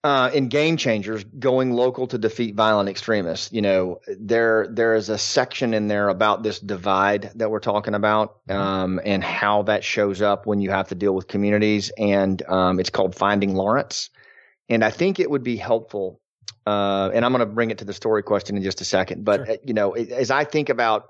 uh, in Game Changers, going local to defeat violent extremists. You know, there there is a section in there about this divide that we're talking about, mm-hmm. um, and how that shows up when you have to deal with communities. And um, it's called Finding Lawrence. And I think it would be helpful. Uh, and I'm going to bring it to the story question in just a second. But sure. You know, as I think about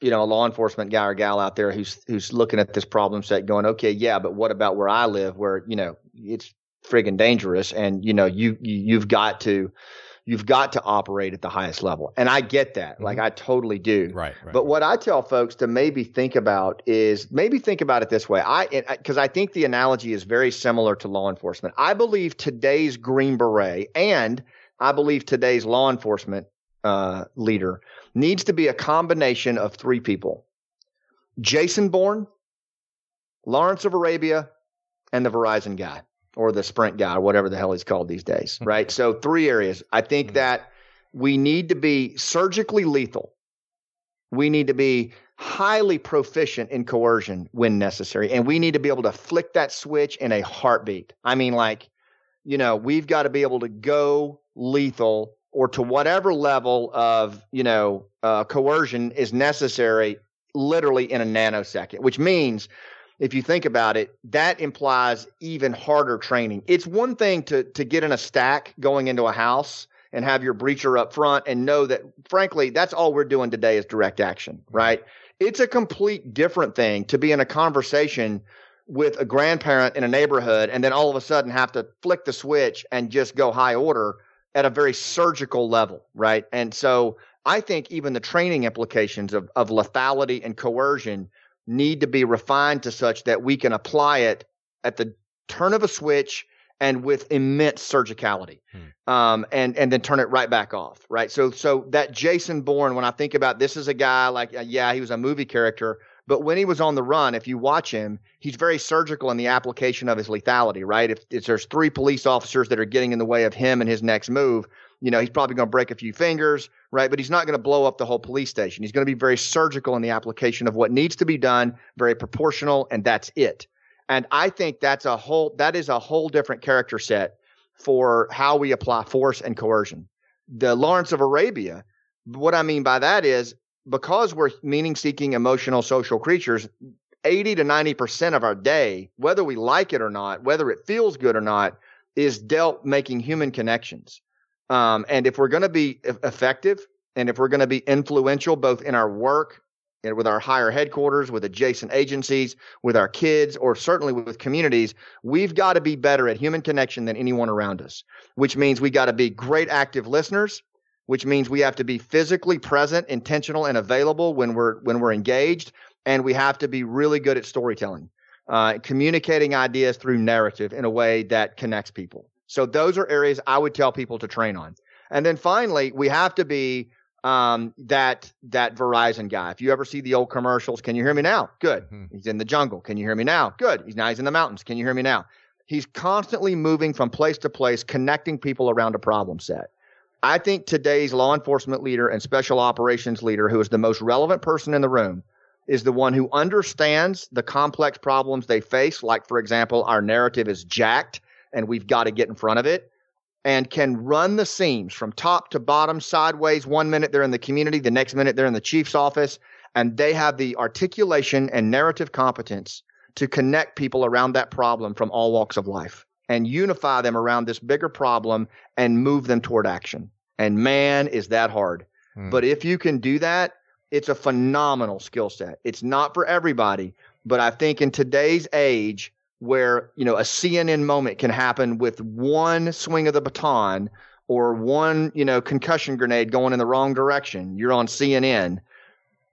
you know a law enforcement guy or gal out there who's who's looking at this problem set going okay yeah but what about where i live where you know it's friggin' dangerous and you know you, you have got to you've got to operate at the highest level. And i get that. Mm-hmm. like i totally do. Right, right, but what i tell folks to maybe think about is maybe think about it this way. I because I, think the analogy is very similar to law enforcement. I believe today's green beret and i believe today's law enforcement uh, leader needs to be a combination of three people. Jason Bourne, Lawrence of Arabia, and the Verizon guy or the Sprint guy or whatever the hell he's called these days, *laughs* right? so, three areas. I think Mhm. that we need to be surgically lethal. We need to be highly proficient in coercion when necessary. And we need to be able to flick that switch in a heartbeat. I mean, like, you know, we've got to be able to go lethal or to whatever level of, you know, uh, coercion is necessary literally in a nanosecond, which means if you think about it, that implies even harder training. It's one thing to to get in a stack going into a house and have your breacher up front and know that frankly, that's all we're doing today is direct action, right? It's a complete different thing to be in a conversation with a grandparent in a neighborhood and then all of a sudden have to flick the switch and just go high order at a very surgical level, right? And so I think even the training implications of, of lethality and coercion need to be refined to such that we can apply it at the turn of a switch and with immense surgicality um, and and then turn it right back off right? So so that jason bourne when i think about this is a guy like uh, yeah he was a movie character but when he was on the run if you watch him he's very surgical in the application of his lethality right? If, if there's three police officers that are getting in the way of him and his next move you know he's probably going to break a few fingers right? But he's not going to blow up the whole police station. He's going to be very surgical in the application of what needs to be done very proportional and that's it. And i think that's a whole that is a whole different character set for how we apply force and coercion. The lawrence of arabia what i mean by that is because we're meaning seeking emotional social creatures 80 to 90% of our day whether we like it or not whether it feels good or not is dealt making human connections um, and if we're going to be effective and if we're going to be influential both in our work and with our higher headquarters, with adjacent agencies, with our kids, or certainly with communities, we've got to be better at human connection than anyone around us, which means we got to be great active listeners, which means we have to be physically present, intentional, and available when we're when we're engaged, and we have to be really good at storytelling, uh, communicating ideas through narrative in a way that connects people. So those are areas I would tell people to train on. And then finally, we have to be um, that that Verizon guy. If you ever see the old commercials, can you hear me now? Good. Mhm. He's in the jungle. Can you hear me now? Good. He's now he's in the mountains. Can you hear me now? He's constantly moving from place to place, connecting people around a problem set. I think today's law enforcement leader and special operations leader, who is the most relevant person in the room, is the one who understands the complex problems they face. Like, for example, our narrative is jacked and we've got to get in front of it and can run the seams from top to bottom, sideways. One minute they're in the community, the next minute they're in the chief's office, and they have the articulation and narrative competence to connect people around that problem from all walks of life and unify them around this bigger problem and move them toward action. And man, is that hard. Hmm. But if you can do that, it's a phenomenal skill set. It's not for everybody, but I think in today's age, where you know a CNN moment can happen with one swing of the baton or one you know concussion grenade going in the wrong direction. You're on CNN.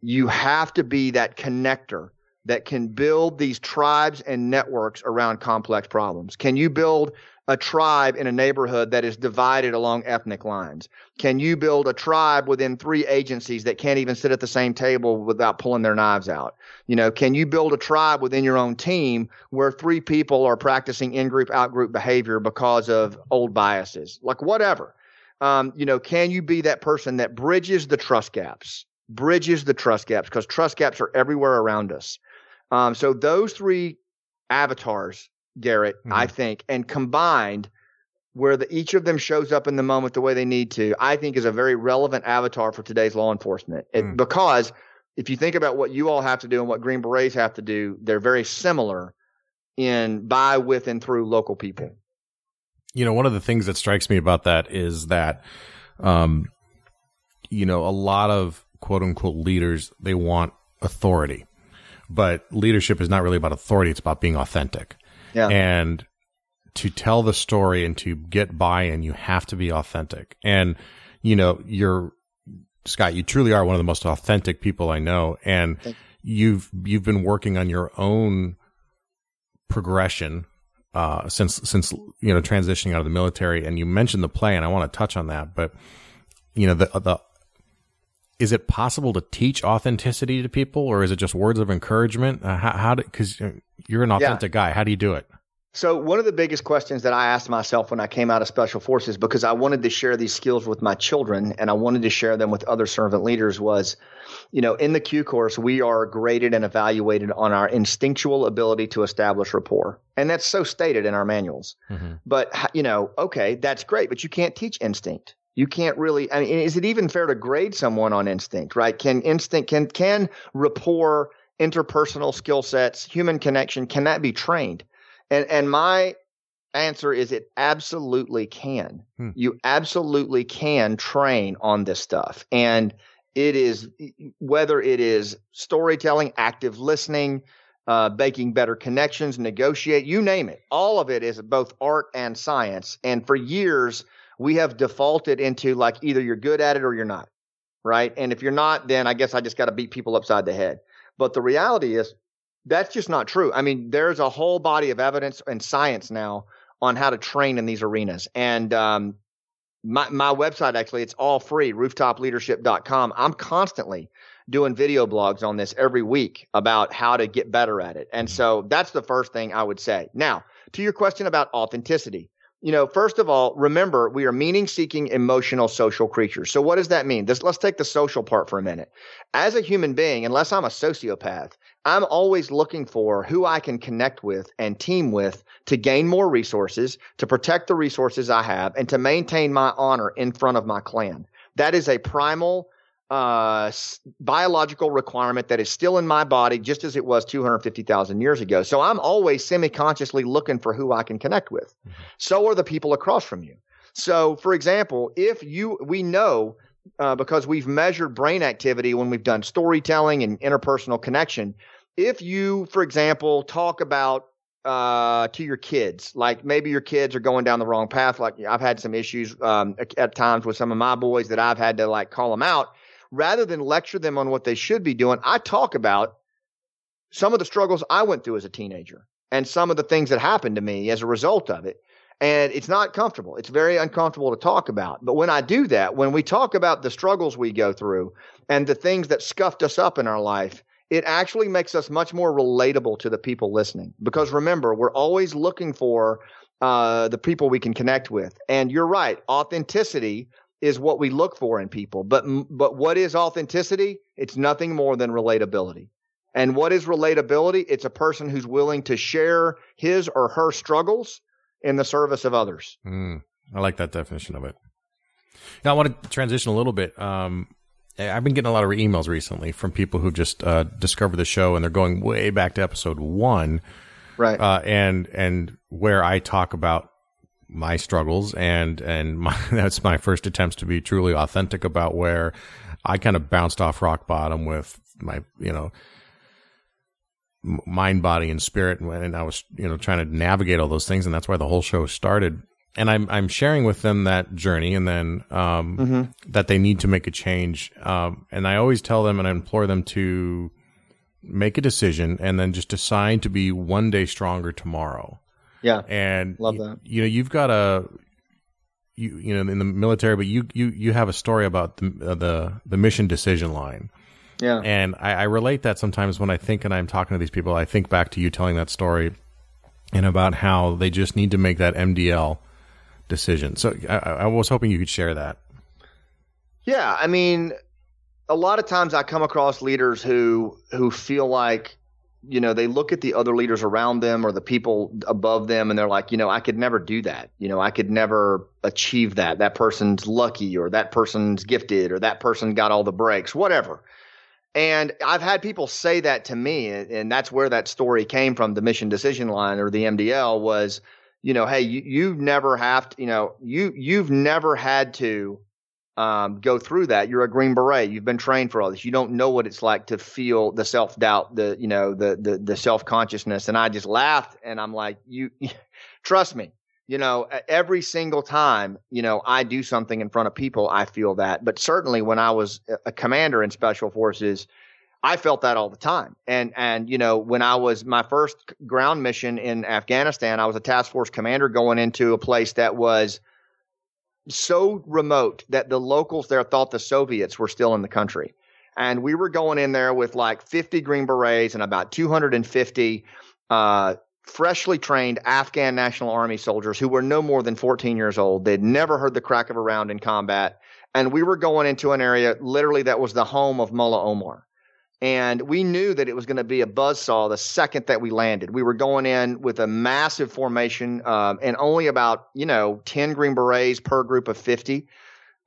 You have to be that connector that can build these tribes and networks around complex problems. Can you build a tribe in a neighborhood that is divided along ethnic lines? Can you build a tribe within three agencies that can't even sit at the same table without pulling their knives out? You know, can you build a tribe within your own team where three people are practicing in-group, out-group behavior because of old biases? Like whatever. Um, you know, can you be that person that bridges the trust gaps? Bridges the trust gaps because trust gaps are everywhere around us. Um, so those three avatars, Garrett, I think, and combined where the, each of them shows up in the moment the way they need to, I think is a very relevant avatar for today's law enforcement. It- Mm. Because if you think about what you all have to do and what Green Berets have to do, they're very similar in by, with, and through local people. you know, one of the things that strikes me about that is that, um, you know, a lot of quote unquote leaders, they want authority, but leadership is not really about authority. It's about being authentic. Yeah. And to tell the story and to get buy-in, you have to be authentic. And, you know, you're, Scott, you truly are one of the most authentic people I know. And you've, you've been working on your own progression uh, since since you know transitioning out of the military. And you mentioned the play, and I want to touch on that. But you know the the is it possible to teach authenticity to people, or is it just words of encouragement? Uh, how, how because you're an authentic yeah. guy, how do you do it? So one of the biggest questions that I asked myself when I came out of special forces, because I wanted to share these skills with my children and I wanted to share them with other servant leaders, was, you know, in the Q course we are graded and evaluated on our instinctual ability to establish rapport, and that's so stated in our manuals. Mm-hmm. But you know, okay, that's great, but you can't teach instinct. You can't really. I mean, is it even fair to grade someone on instinct? Right? Can instinct can can rapport, interpersonal skill sets, human connection, can that be trained? And and my answer is it absolutely can. Hmm. You absolutely can train on this stuff. And it is whether it is storytelling, active listening, uh, making better connections, negotiate, you name it. All of it is both art and science. And for years, we have defaulted into like either you're good at it or you're not. Right. And if you're not, then I guess I just got to beat people upside the head. But the reality is that's just not true. I mean, there's a whole body of evidence and science now on how to train in these arenas. And um, my, my website, actually, it's all free, rooftopleadership.com. I'm constantly doing video blogs on this every week about how to get better at it. And so that's the first thing I would say. Now, to your question about authenticity, you know, first of all, remember we are meaning seeking emotional social creatures. So what does that mean? This, let's take the social part for a minute. As a human being, unless I'm a sociopath, I'm always looking for who I can connect with and team with to gain more resources, to protect the resources I have, and to maintain my honor in front of my clan. That is a primal uh, biological requirement that is still in my body just as it was 250,000 years ago. So I'm always semi consciously looking for who I can connect with. Mm-hmm. So are the people across from you. So, for example, if you, we know uh, because we've measured brain activity when we've done storytelling and interpersonal connection. If you, for example, talk about uh, to your kids, like maybe your kids are going down the wrong path. Like I've had some issues um, at times with some of my boys that I've had to like call them out rather than lecture them on what they should be doing, I talk about some of the struggles I went through as a teenager and some of the things that happened to me as a result of it. And it's not comfortable. It's very uncomfortable to talk about. But when I do that, when we talk about the struggles we go through and the things that scuffed us up in our life, it actually makes us much more relatable to the people listening. Because remember, we're always looking for uh, the people we can connect with. And you're right, authenticity is what we look for in people. But but what is authenticity? It's nothing more than relatability. And what is relatability? It's a person who's willing to share his or her struggles in the service of others. Mm, I like that definition of it. Now I want to transition a little bit. Um, I've been getting a lot of emails recently from people who just uh, discovered the show and they're going way back to episode one, right? Uh, and and where I talk about my struggles and and *laughs* my, that's my first attempts to be truly authentic about where I kind of bounced off rock bottom with my you know mind body and spirit and I was you know trying to navigate all those things and that's why the whole show started and I'm I'm sharing with them that journey and then um, mm-hmm. that they need to make a change um, and I always tell them and I implore them to make a decision and then just decide to be one day stronger tomorrow yeah. And love that. You, you know, you've got a you you know in the military, but you you you have a story about the uh, the the mission decision line. Yeah. And I, I relate that sometimes when I think and I'm talking to these people, I think back to you telling that story and about how they just need to make that MDL decision. So I, I was hoping you could share that. Yeah, I mean, a lot of times I come across leaders who who feel like you know, they look at the other leaders around them or the people above them and they're like, you know, I could never do that. You know, I could never achieve that. That person's lucky or that person's gifted or that person got all the breaks, whatever. And I've had people say that to me, and that's where that story came from. The mission decision line or the MDL was, you know, hey, you, you never have to, you know, you you've never had to um, go through that. You're a Green Beret. You've been trained for all this. You don't know what it's like to feel the self doubt, the you know the the the self consciousness. And I just laughed, and I'm like, you, *laughs* trust me. You know, every single time, you know, I do something in front of people, I feel that. But certainly when I was a commander in special forces, I felt that all the time. And and you know, when I was my first ground mission in Afghanistan, I was a task force commander going into a place that was so remote that the locals there thought the Soviets were still in the country. And we were going in there with like 50 Green Berets and about 250 uh, freshly trained Afghan National Army soldiers who were no more than 14 years old. They'd never heard the crack of a round in combat. And we were going into an area literally that was the home of Mullah Omar. And we knew that it was going to be a buzz saw the second that we landed. We were going in with a massive formation um, and only about, you know, 10 Green Berets per group of 50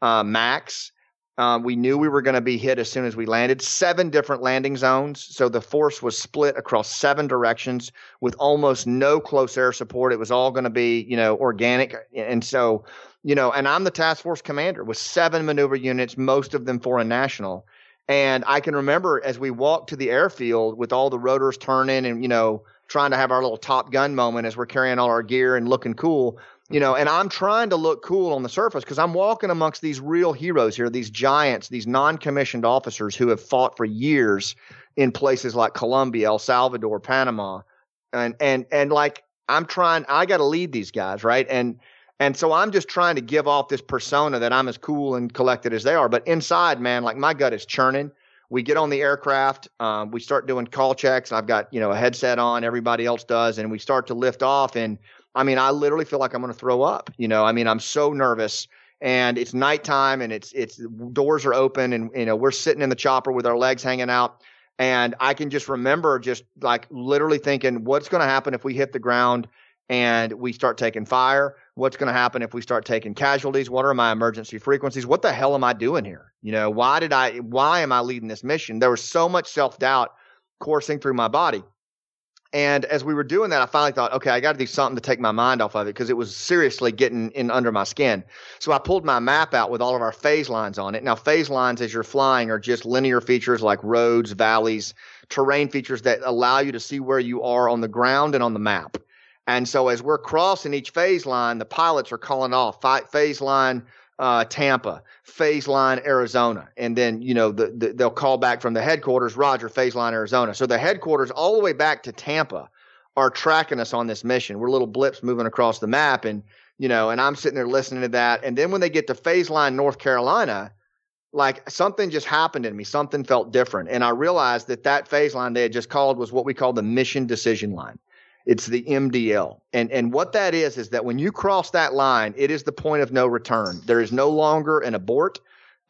uh, max. Um, we knew we were going to be hit as soon as we landed. Seven different landing zones. So the force was split across seven directions with almost no close air support. It was all going to be, you know, organic. And so, you know, and I'm the task force commander with seven maneuver units, most of them foreign national. And I can remember as we walked to the airfield with all the rotors turning and, you know, trying to have our little Top Gun moment as we're carrying all our gear and looking cool, you know, and I'm trying to look cool on the surface because I'm walking amongst these real heroes here, these giants, these non commissioned officers who have fought for years in places like Colombia, El Salvador, Panama. And, and, and like, I'm trying, I got to lead these guys, right? And, and so I'm just trying to give off this persona that I'm as cool and collected as they are. But inside, man, like my gut is churning. We get on the aircraft, um, we start doing call checks. I've got, you know, a headset on, everybody else does, and we start to lift off. And I mean, I literally feel like I'm going to throw up. You know, I mean, I'm so nervous and it's nighttime and it's, it's doors are open and, you know, we're sitting in the chopper with our legs hanging out. And I can just remember just like literally thinking, what's going to happen if we hit the ground and we start taking fire? what's going to happen if we start taking casualties? What are my emergency frequencies? What the hell am i doing here? You know why did i why am i leading this mission? There was so much self-doubt coursing through my body. And as we were doing that i finally thought okay i got to do something to take my mind off of it because it was seriously getting in under my skin. So i pulled my map out with all of our phase lines on it. Now phase lines as you're flying are just linear features like roads valleys terrain features that allow you to see where you are on the ground and on the map and so as we're crossing each phase line, the pilots are calling off phase line uh, Tampa, phase line Arizona, and then you know the, the, they'll call back from the headquarters, Roger, phase line Arizona. So the headquarters all the way back to Tampa are tracking us on this mission. We're little blips moving across the map, and you know, and I'm sitting there listening to that. And then when they get to phase line North Carolina, like something just happened in me. Something felt different, and I realized that that phase line they had just called was what we call the mission decision line. It's the MDL. And and what that is is that when you cross that line, it is the point of no return. There is no longer an abort.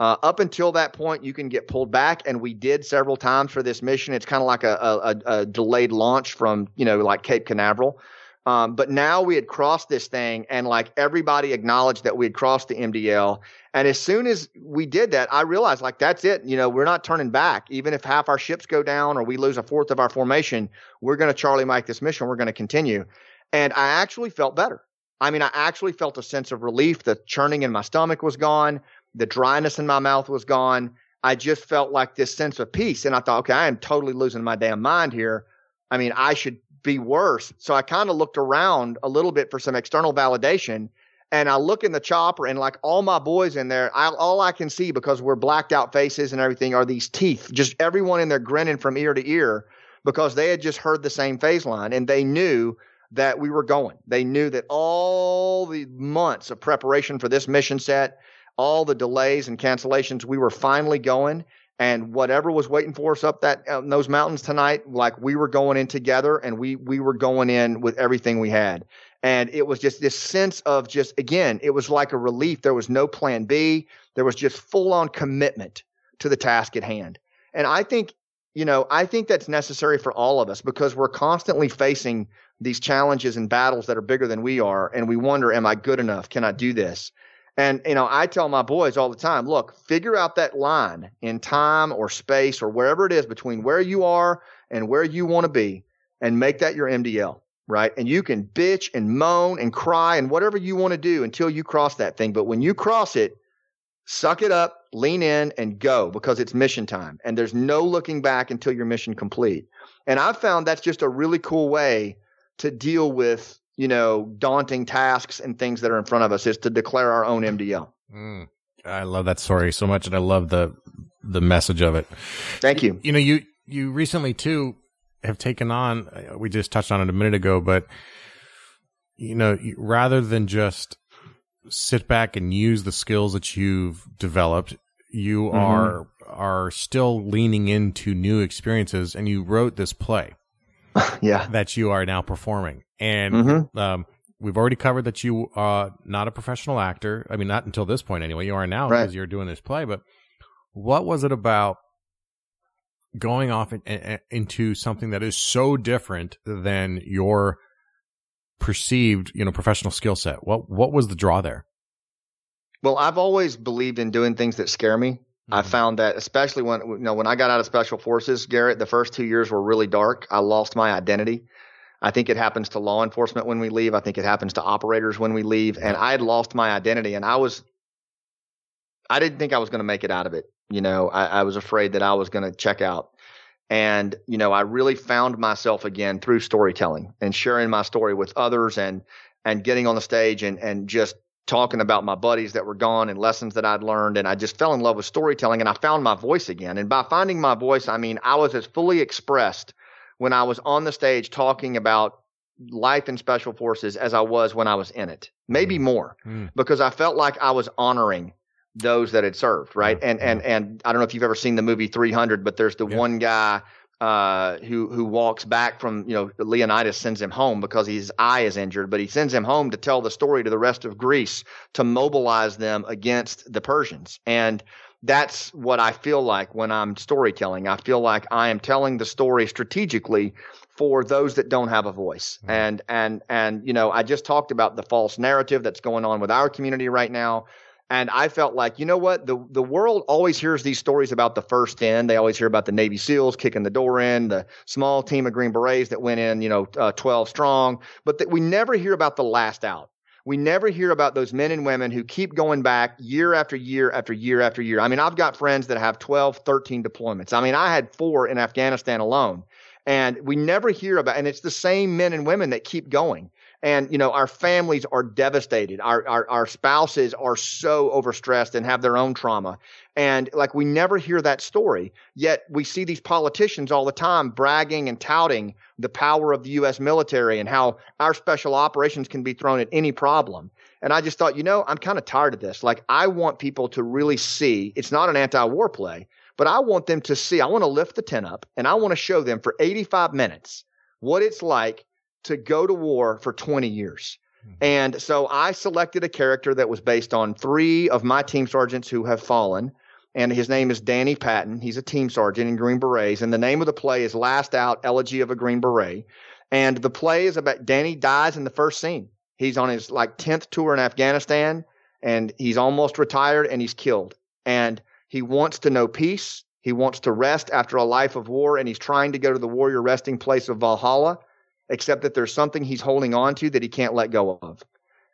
Uh, up until that point, you can get pulled back, and we did several times for this mission. It's kind of like a, a, a, delayed launch from you know like Cape Canaveral. Um, but now we had crossed this thing, and like everybody acknowledged that we had crossed the MDL. And as soon as we did that, I realized like that's it. You know, we're not turning back. Even if half our ships go down or we lose a fourth of our formation, we're going to Charlie Mike this mission. We're going to continue. And I actually felt better. I mean, I actually felt a sense of relief. The churning in my stomach was gone. The dryness in my mouth was gone. I just felt like this sense of peace. And I thought, okay, I am totally losing my damn mind here. I mean, I should be worse. So I kind of looked around a little bit for some external validation. And I look in the chopper and like all my boys in there, I, all I can see because we're blacked out faces and everything are these teeth. Just everyone in there grinning from ear to ear because they had just heard the same phase line and they knew that we were going. They knew that all the months of preparation for this mission set, all the delays and cancellations, we were finally going and whatever was waiting for us up that uh, those mountains tonight like we were going in together and we we were going in with everything we had. And it was just this sense of just again it was like a relief. There was no plan b. There was just full on commitment to the task at hand. And i think you know i think that's necessary for all of us because we're constantly facing these challenges and battles that are bigger than we are. And we wonder am i good enough? Can i do this and, you know, I tell my boys all the time look, figure out that line in time or space or wherever it is between where you are and where you want to be and make that your MDL, right? And you can bitch and moan and cry and whatever you want to do until you cross that thing. But when you cross it, suck it up, lean in and go because it's mission time. And there's no looking back until your mission complete. And I've found that's just a really cool way to deal with you know, daunting tasks and things that are in front of us is to declare our own MDL. Mm, I love that story so much, and I love the the message of it. Thank you. You know, you you recently too have taken on. Uh, we just touched on it a minute ago, but you know, rather than just sit back and use the skills that you've developed. You Mm-hmm. are are still leaning into new experiences, and you wrote this play *laughs* Yeah. that you are now performing. And Mhm. um, we've already covered that you are not a professional actor. I mean, not until this point anyway. You are now Right. because you're doing this play. But what was it about going off in, in- into something that is so different than your perceived, you know, professional skill set? What what was the draw there? Well, I've always believed in doing things that scare me. I found that especially when you know when I got out of special forces, Garrett, the first two years were really dark. I lost my identity. I think it happens to law enforcement when we leave. I think it happens to operators when we leave. And I had lost my identity, and I was, I didn't think I was going to make it out of it. You know, I, I was afraid that I was going to check out. And you know, I really found myself again through storytelling and sharing my story with others, and and getting on the stage and and just talking about my buddies that were gone and lessons that I'd learned. And I just fell in love with storytelling and I found my voice again. And by finding my voice, I mean, I was as fully expressed when I was on the stage talking about life in special forces as I was when I was in it, maybe more Mm. because I felt like I was honoring those that had served. Right. And, and, and I don't know if you've ever seen the movie 300, but there's the Yeah. one guy uh, who who walks back from you know Leonidas sends him home because his eye is injured, but he sends him home to tell the story to the rest of Greece to mobilize them against the Persians. And that's what I feel like when I'm storytelling. I feel like I am telling the story strategically for those that don't have a voice. And and and you know, I just talked about the false narrative that's going on with our community right now. And I felt like, you know what? The the world always hears these stories about the first in. They always hear about the Navy SEALs kicking the door in, the small team of Green Berets that went in, you know, uh, 12 strong, but that we never hear about the last out. We never hear about those men and women who keep going back year after year after year after year. I mean, I've got friends that have 12, 13 deployments. I mean, I had four in Afghanistan alone. And we never hear about, and it's the same men and women that keep going. And, you know, our families are devastated. Our, our, our spouses are so overstressed and have their own trauma. And like we never hear that story. Yet we see these politicians all the time bragging and touting the power of the U.S. military and how our special operations can be thrown at any problem. And I just thought, you know, I'm kind of tired of this. Like I want people to really see it's not an anti-war play, but I want them to see, I want to lift the tent up and I want to show them for 85 minutes what it's like to go to war for 20 years. Hmm. And so I selected a character that was based on three of my team sergeants who have fallen. And his name is Danny Patton. He's a team sergeant in Green Berets. And the name of the play is Last Out Elegy of a Green Beret. And the play is about Danny dies in the first scene. He's on his like 10th tour in Afghanistan and he's almost retired and he's killed. And he wants to know peace. He wants to rest after a life of war and he's trying to go to the warrior resting place of Valhalla except that there's something he's holding on to that he can't let go of.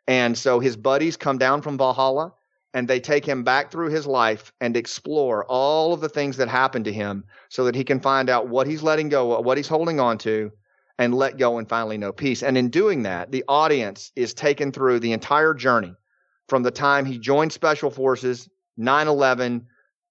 And so his buddies come down from Valhalla and they take him back through his life and explore all of the things that happened to him so that he can find out what he's letting go of, what he's holding on to, and let go and finally know peace. And in doing that, the audience is taken through the entire journey from the time he joined special forces, 9 11,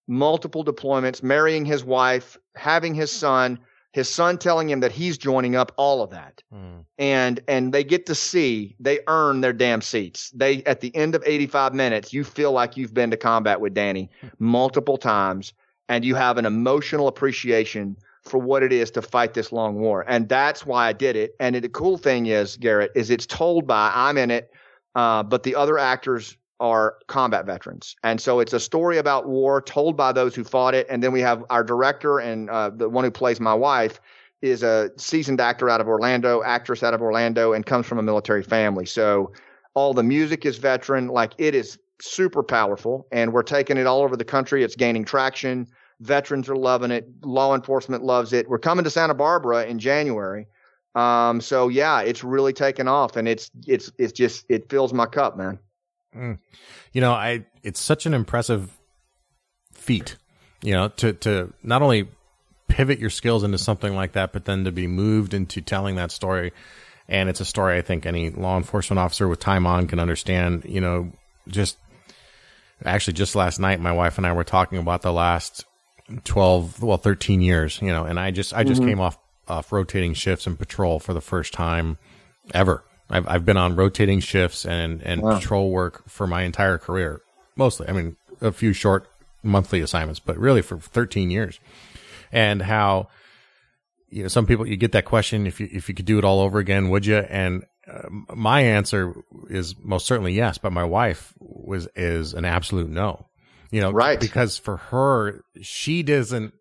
multiple deployments, marrying his wife, having his son, his son telling him that he's joining up, all of that Mm. and and they get to see they earn their damn seats. They at the end of 85 minutes, you feel like you've been to combat with Danny multiple times, and you have an emotional appreciation for what it is to fight this long war. And that's why I did it. And the cool thing is, Garrett, is it's told by I'm in it, uh, but the other actors are combat veterans. And so it's a story about war told by those who fought it. And then we have our director and uh, the one who plays my wife is a seasoned actor out of Orlando, actress out of Orlando, and comes from a military family. So all the music is veteran. Like it is super powerful, and we're taking it all over the country. It's gaining traction. Veterans are loving it. Law enforcement loves it. We're coming to Santa Barbara in January. Um, so yeah, it's really taken off, and it's it's it's just it fills my cup, man. Mm. You know, I it's such an impressive feat, you know, to to not only pivot your skills into something like that, but then to be moved into telling that story. And it's a story I think any law enforcement officer with time on can understand, you know, just actually just last night my wife and I were talking about the last 12 well 13 years, you know, and I just I just mm-hmm. came off off rotating shifts and patrol for the first time ever I've I've been on rotating shifts and and Wow. patrol work for my entire career. Mostly, I mean, a few short monthly assignments, but really for 13 years. And how you know some people you get that question if you if you could do it all over again, would you? And uh, my answer is most certainly yes, but my wife was is an absolute no. You know, Right. Because for her, she doesn't.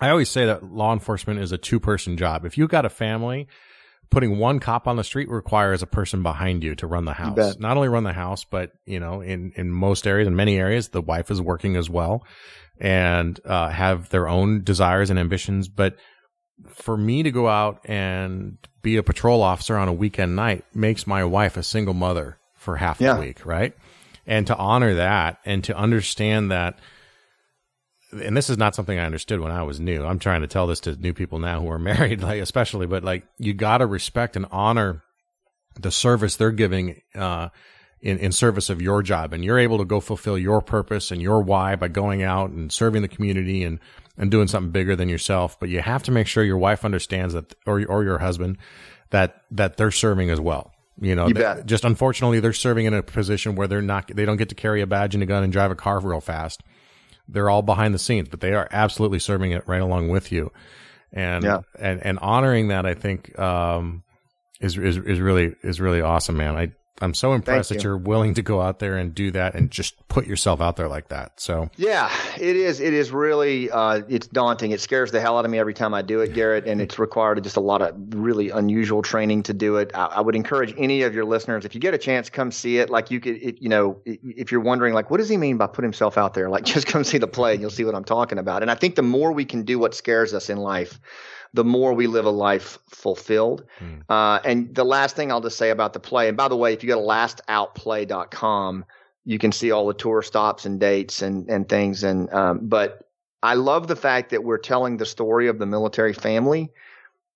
I always say that law enforcement is a two person job. If you've got a family, putting one cop on the street requires a person behind you to run the house. Not only run the house, but you know, in in most areas, in many areas, the wife is working as well, and uh, have their own desires and ambitions. But for me to go out and be a patrol officer on a weekend night makes my wife a single mother for half Yeah. the week, right? And to honor that and to understand that and this is not something I understood when I was new. I'm trying to tell this to new people now who are *laughs* married, like especially, but like you got to respect and honor the service they're giving uh, in in service of your job, and you're able to go fulfill your purpose and your why by going out and serving the community and and doing something bigger than yourself. But you have to make sure your wife understands that, or or your husband, that that they're serving as well. You know, You they- just unfortunately, they're serving in a position where they're not, they don't get to carry a badge and a gun and drive a car real fast they're all behind the scenes, but they are absolutely serving it right along with you. And, Yeah. and, and honoring that, I think, um, is, is, is really, is really awesome, man. I, I'm so impressed Thank that you. you're willing to go out there and do that and just put yourself out there like that. So Yeah, it is. It is really. Uh, it's daunting. It scares the hell out of me every time I do it, Garrett, and it's required just a lot of really unusual training to do it. I, I would encourage any of your listeners, if you get a chance, come see it. Like you could, it, you know, if you're wondering, like, what does he mean by put himself out there? Like, *laughs* just come see the play, and you'll see what I'm talking about. And I think the more we can do what scares us in life, the more we live a life fulfilled. Uh, and the last thing I'll just say about the play, and by the way, if you go to lastoutplay.com, you can see all the tour stops and dates and, and things. And, um, but I love the fact that we're telling the story of the military family,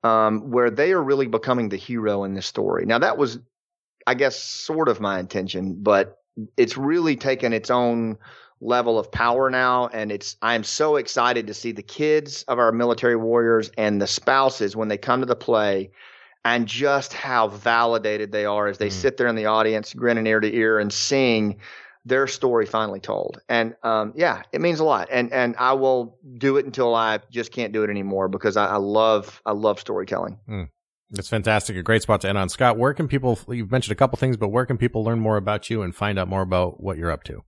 um, where they are really becoming the hero in this story. Now that was, I guess, sort of my intention, but it's really taken its own level of power now. And it's, I'm so excited to see the kids of our military warriors and the spouses when they come to the play and just how validated they are as they sit there in the audience, grinning ear to ear and seeing their story finally told. And um, yeah, it means a lot. And and I will do it until I just can't do it anymore because I, I love I love storytelling. that's fantastic. A great spot to end on. Scott, where can people, you've mentioned a couple things, but where can people learn more about you and find out more about what you're up to?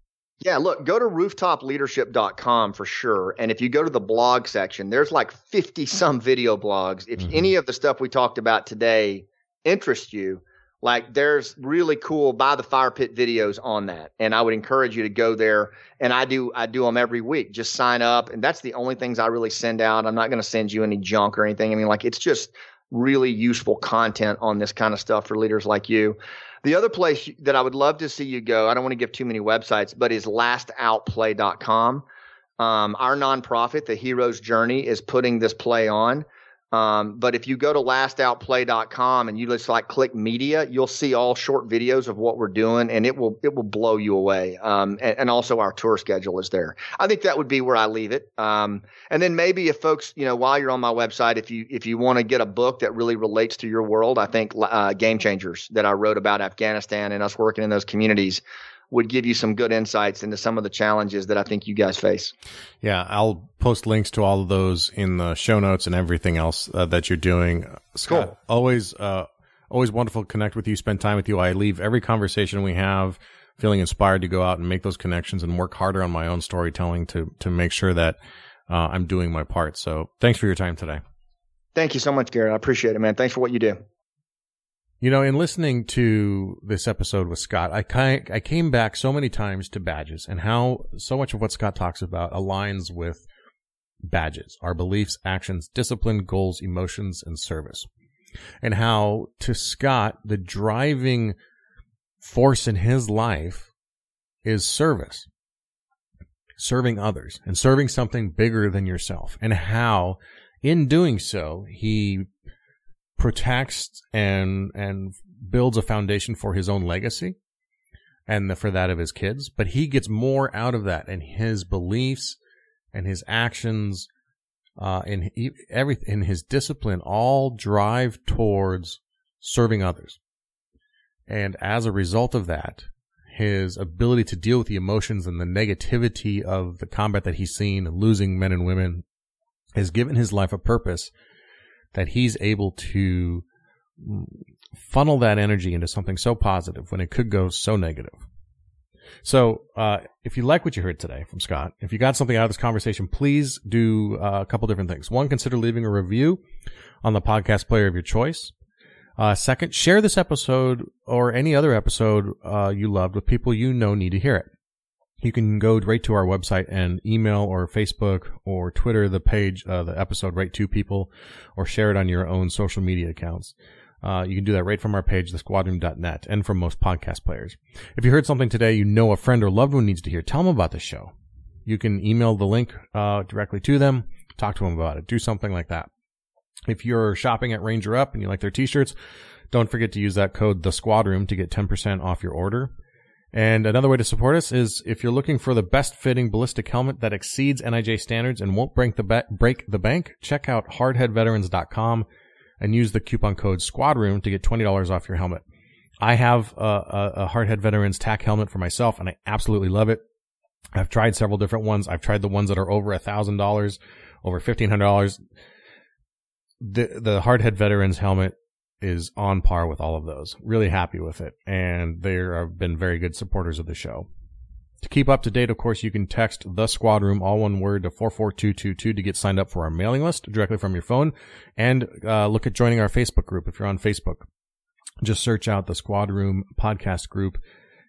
Yeah, look, go to rooftopleadership.com for sure. And if you go to the blog section, there's like 50 some video blogs. If mm-hmm. any of the stuff we talked about today interests you, like there's really cool by the fire pit videos on that. And I would encourage you to go there. And I do, I do them every week. Just sign up. And that's the only things I really send out. I'm not going to send you any junk or anything. I mean, like it's just really useful content on this kind of stuff for leaders like you. The other place that I would love to see you go, I don't want to give too many websites, but is lastoutplay.com. Um, our nonprofit, The Hero's Journey, is putting this play on. Um, but if you go to lastoutplay.com and you just like click media, you'll see all short videos of what we're doing and it will, it will blow you away. Um, and, and also our tour schedule is there. I think that would be where I leave it. Um, and then maybe if folks, you know, while you're on my website, if you, if you want to get a book that really relates to your world, I think, uh, Game Changers that I wrote about Afghanistan and us working in those communities would give you some good insights into some of the challenges that I think you guys face. Yeah, I'll post links to all of those in the show notes and everything else uh, that you're doing. Scott, Cool. always, uh, always wonderful to connect with you, spend time with you. I leave every conversation we have feeling inspired to go out and make those connections and work harder on my own storytelling to to make sure that uh, I'm doing my part. So, thanks for your time today. Thank you so much, Garrett. I appreciate it, man. Thanks for what you do. You know, in listening to this episode with Scott, I I came back so many times to badges and how so much of what Scott talks about aligns with badges, our beliefs, actions, discipline, goals, emotions, and service. And how to Scott, the driving force in his life is service. Serving others and serving something bigger than yourself. And how in doing so, he protects and and builds a foundation for his own legacy and the, for that of his kids. But he gets more out of that and his beliefs and his actions uh and every in his discipline all drive towards serving others. And as a result of that, his ability to deal with the emotions and the negativity of the combat that he's seen, losing men and women, has given his life a purpose that he's able to funnel that energy into something so positive when it could go so negative. So, uh, if you like what you heard today from Scott, if you got something out of this conversation, please do uh, a couple different things. One, consider leaving a review on the podcast player of your choice. Uh, second, share this episode or any other episode uh, you loved with people you know need to hear it. You can go right to our website and email or Facebook or Twitter the page, uh, the episode right to people or share it on your own social media accounts. Uh, you can do that right from our page, thesquadroom.net, and from most podcast players. If you heard something today you know a friend or loved one needs to hear, tell them about the show. You can email the link uh, directly to them, talk to them about it, do something like that. If you're shopping at Ranger Up and you like their t-shirts, don't forget to use that code, the Squad to get 10% off your order. And another way to support us is if you're looking for the best fitting ballistic helmet that exceeds NIJ standards and won't break the, ba- break the bank, check out hardheadveterans.com and use the coupon code SQUADROOM to get $20 off your helmet. I have a, a, a Hardhead Veterans TAC helmet for myself and I absolutely love it. I've tried several different ones. I've tried the ones that are over a thousand dollars, over fifteen hundred dollars. The the Hardhead Veterans helmet is on par with all of those. Really happy with it, and they have been very good supporters of the show. To keep up to date, of course, you can text the squad room, all one word, to 44222 to get signed up for our mailing list directly from your phone and uh, look at joining our Facebook group if you're on Facebook. Just search out the squad room podcast group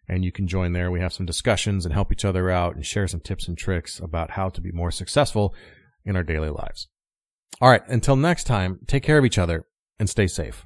and you can join there. We have some discussions and help each other out and share some tips and tricks about how to be more successful in our daily lives. All right. Until next time, take care of each other and stay safe.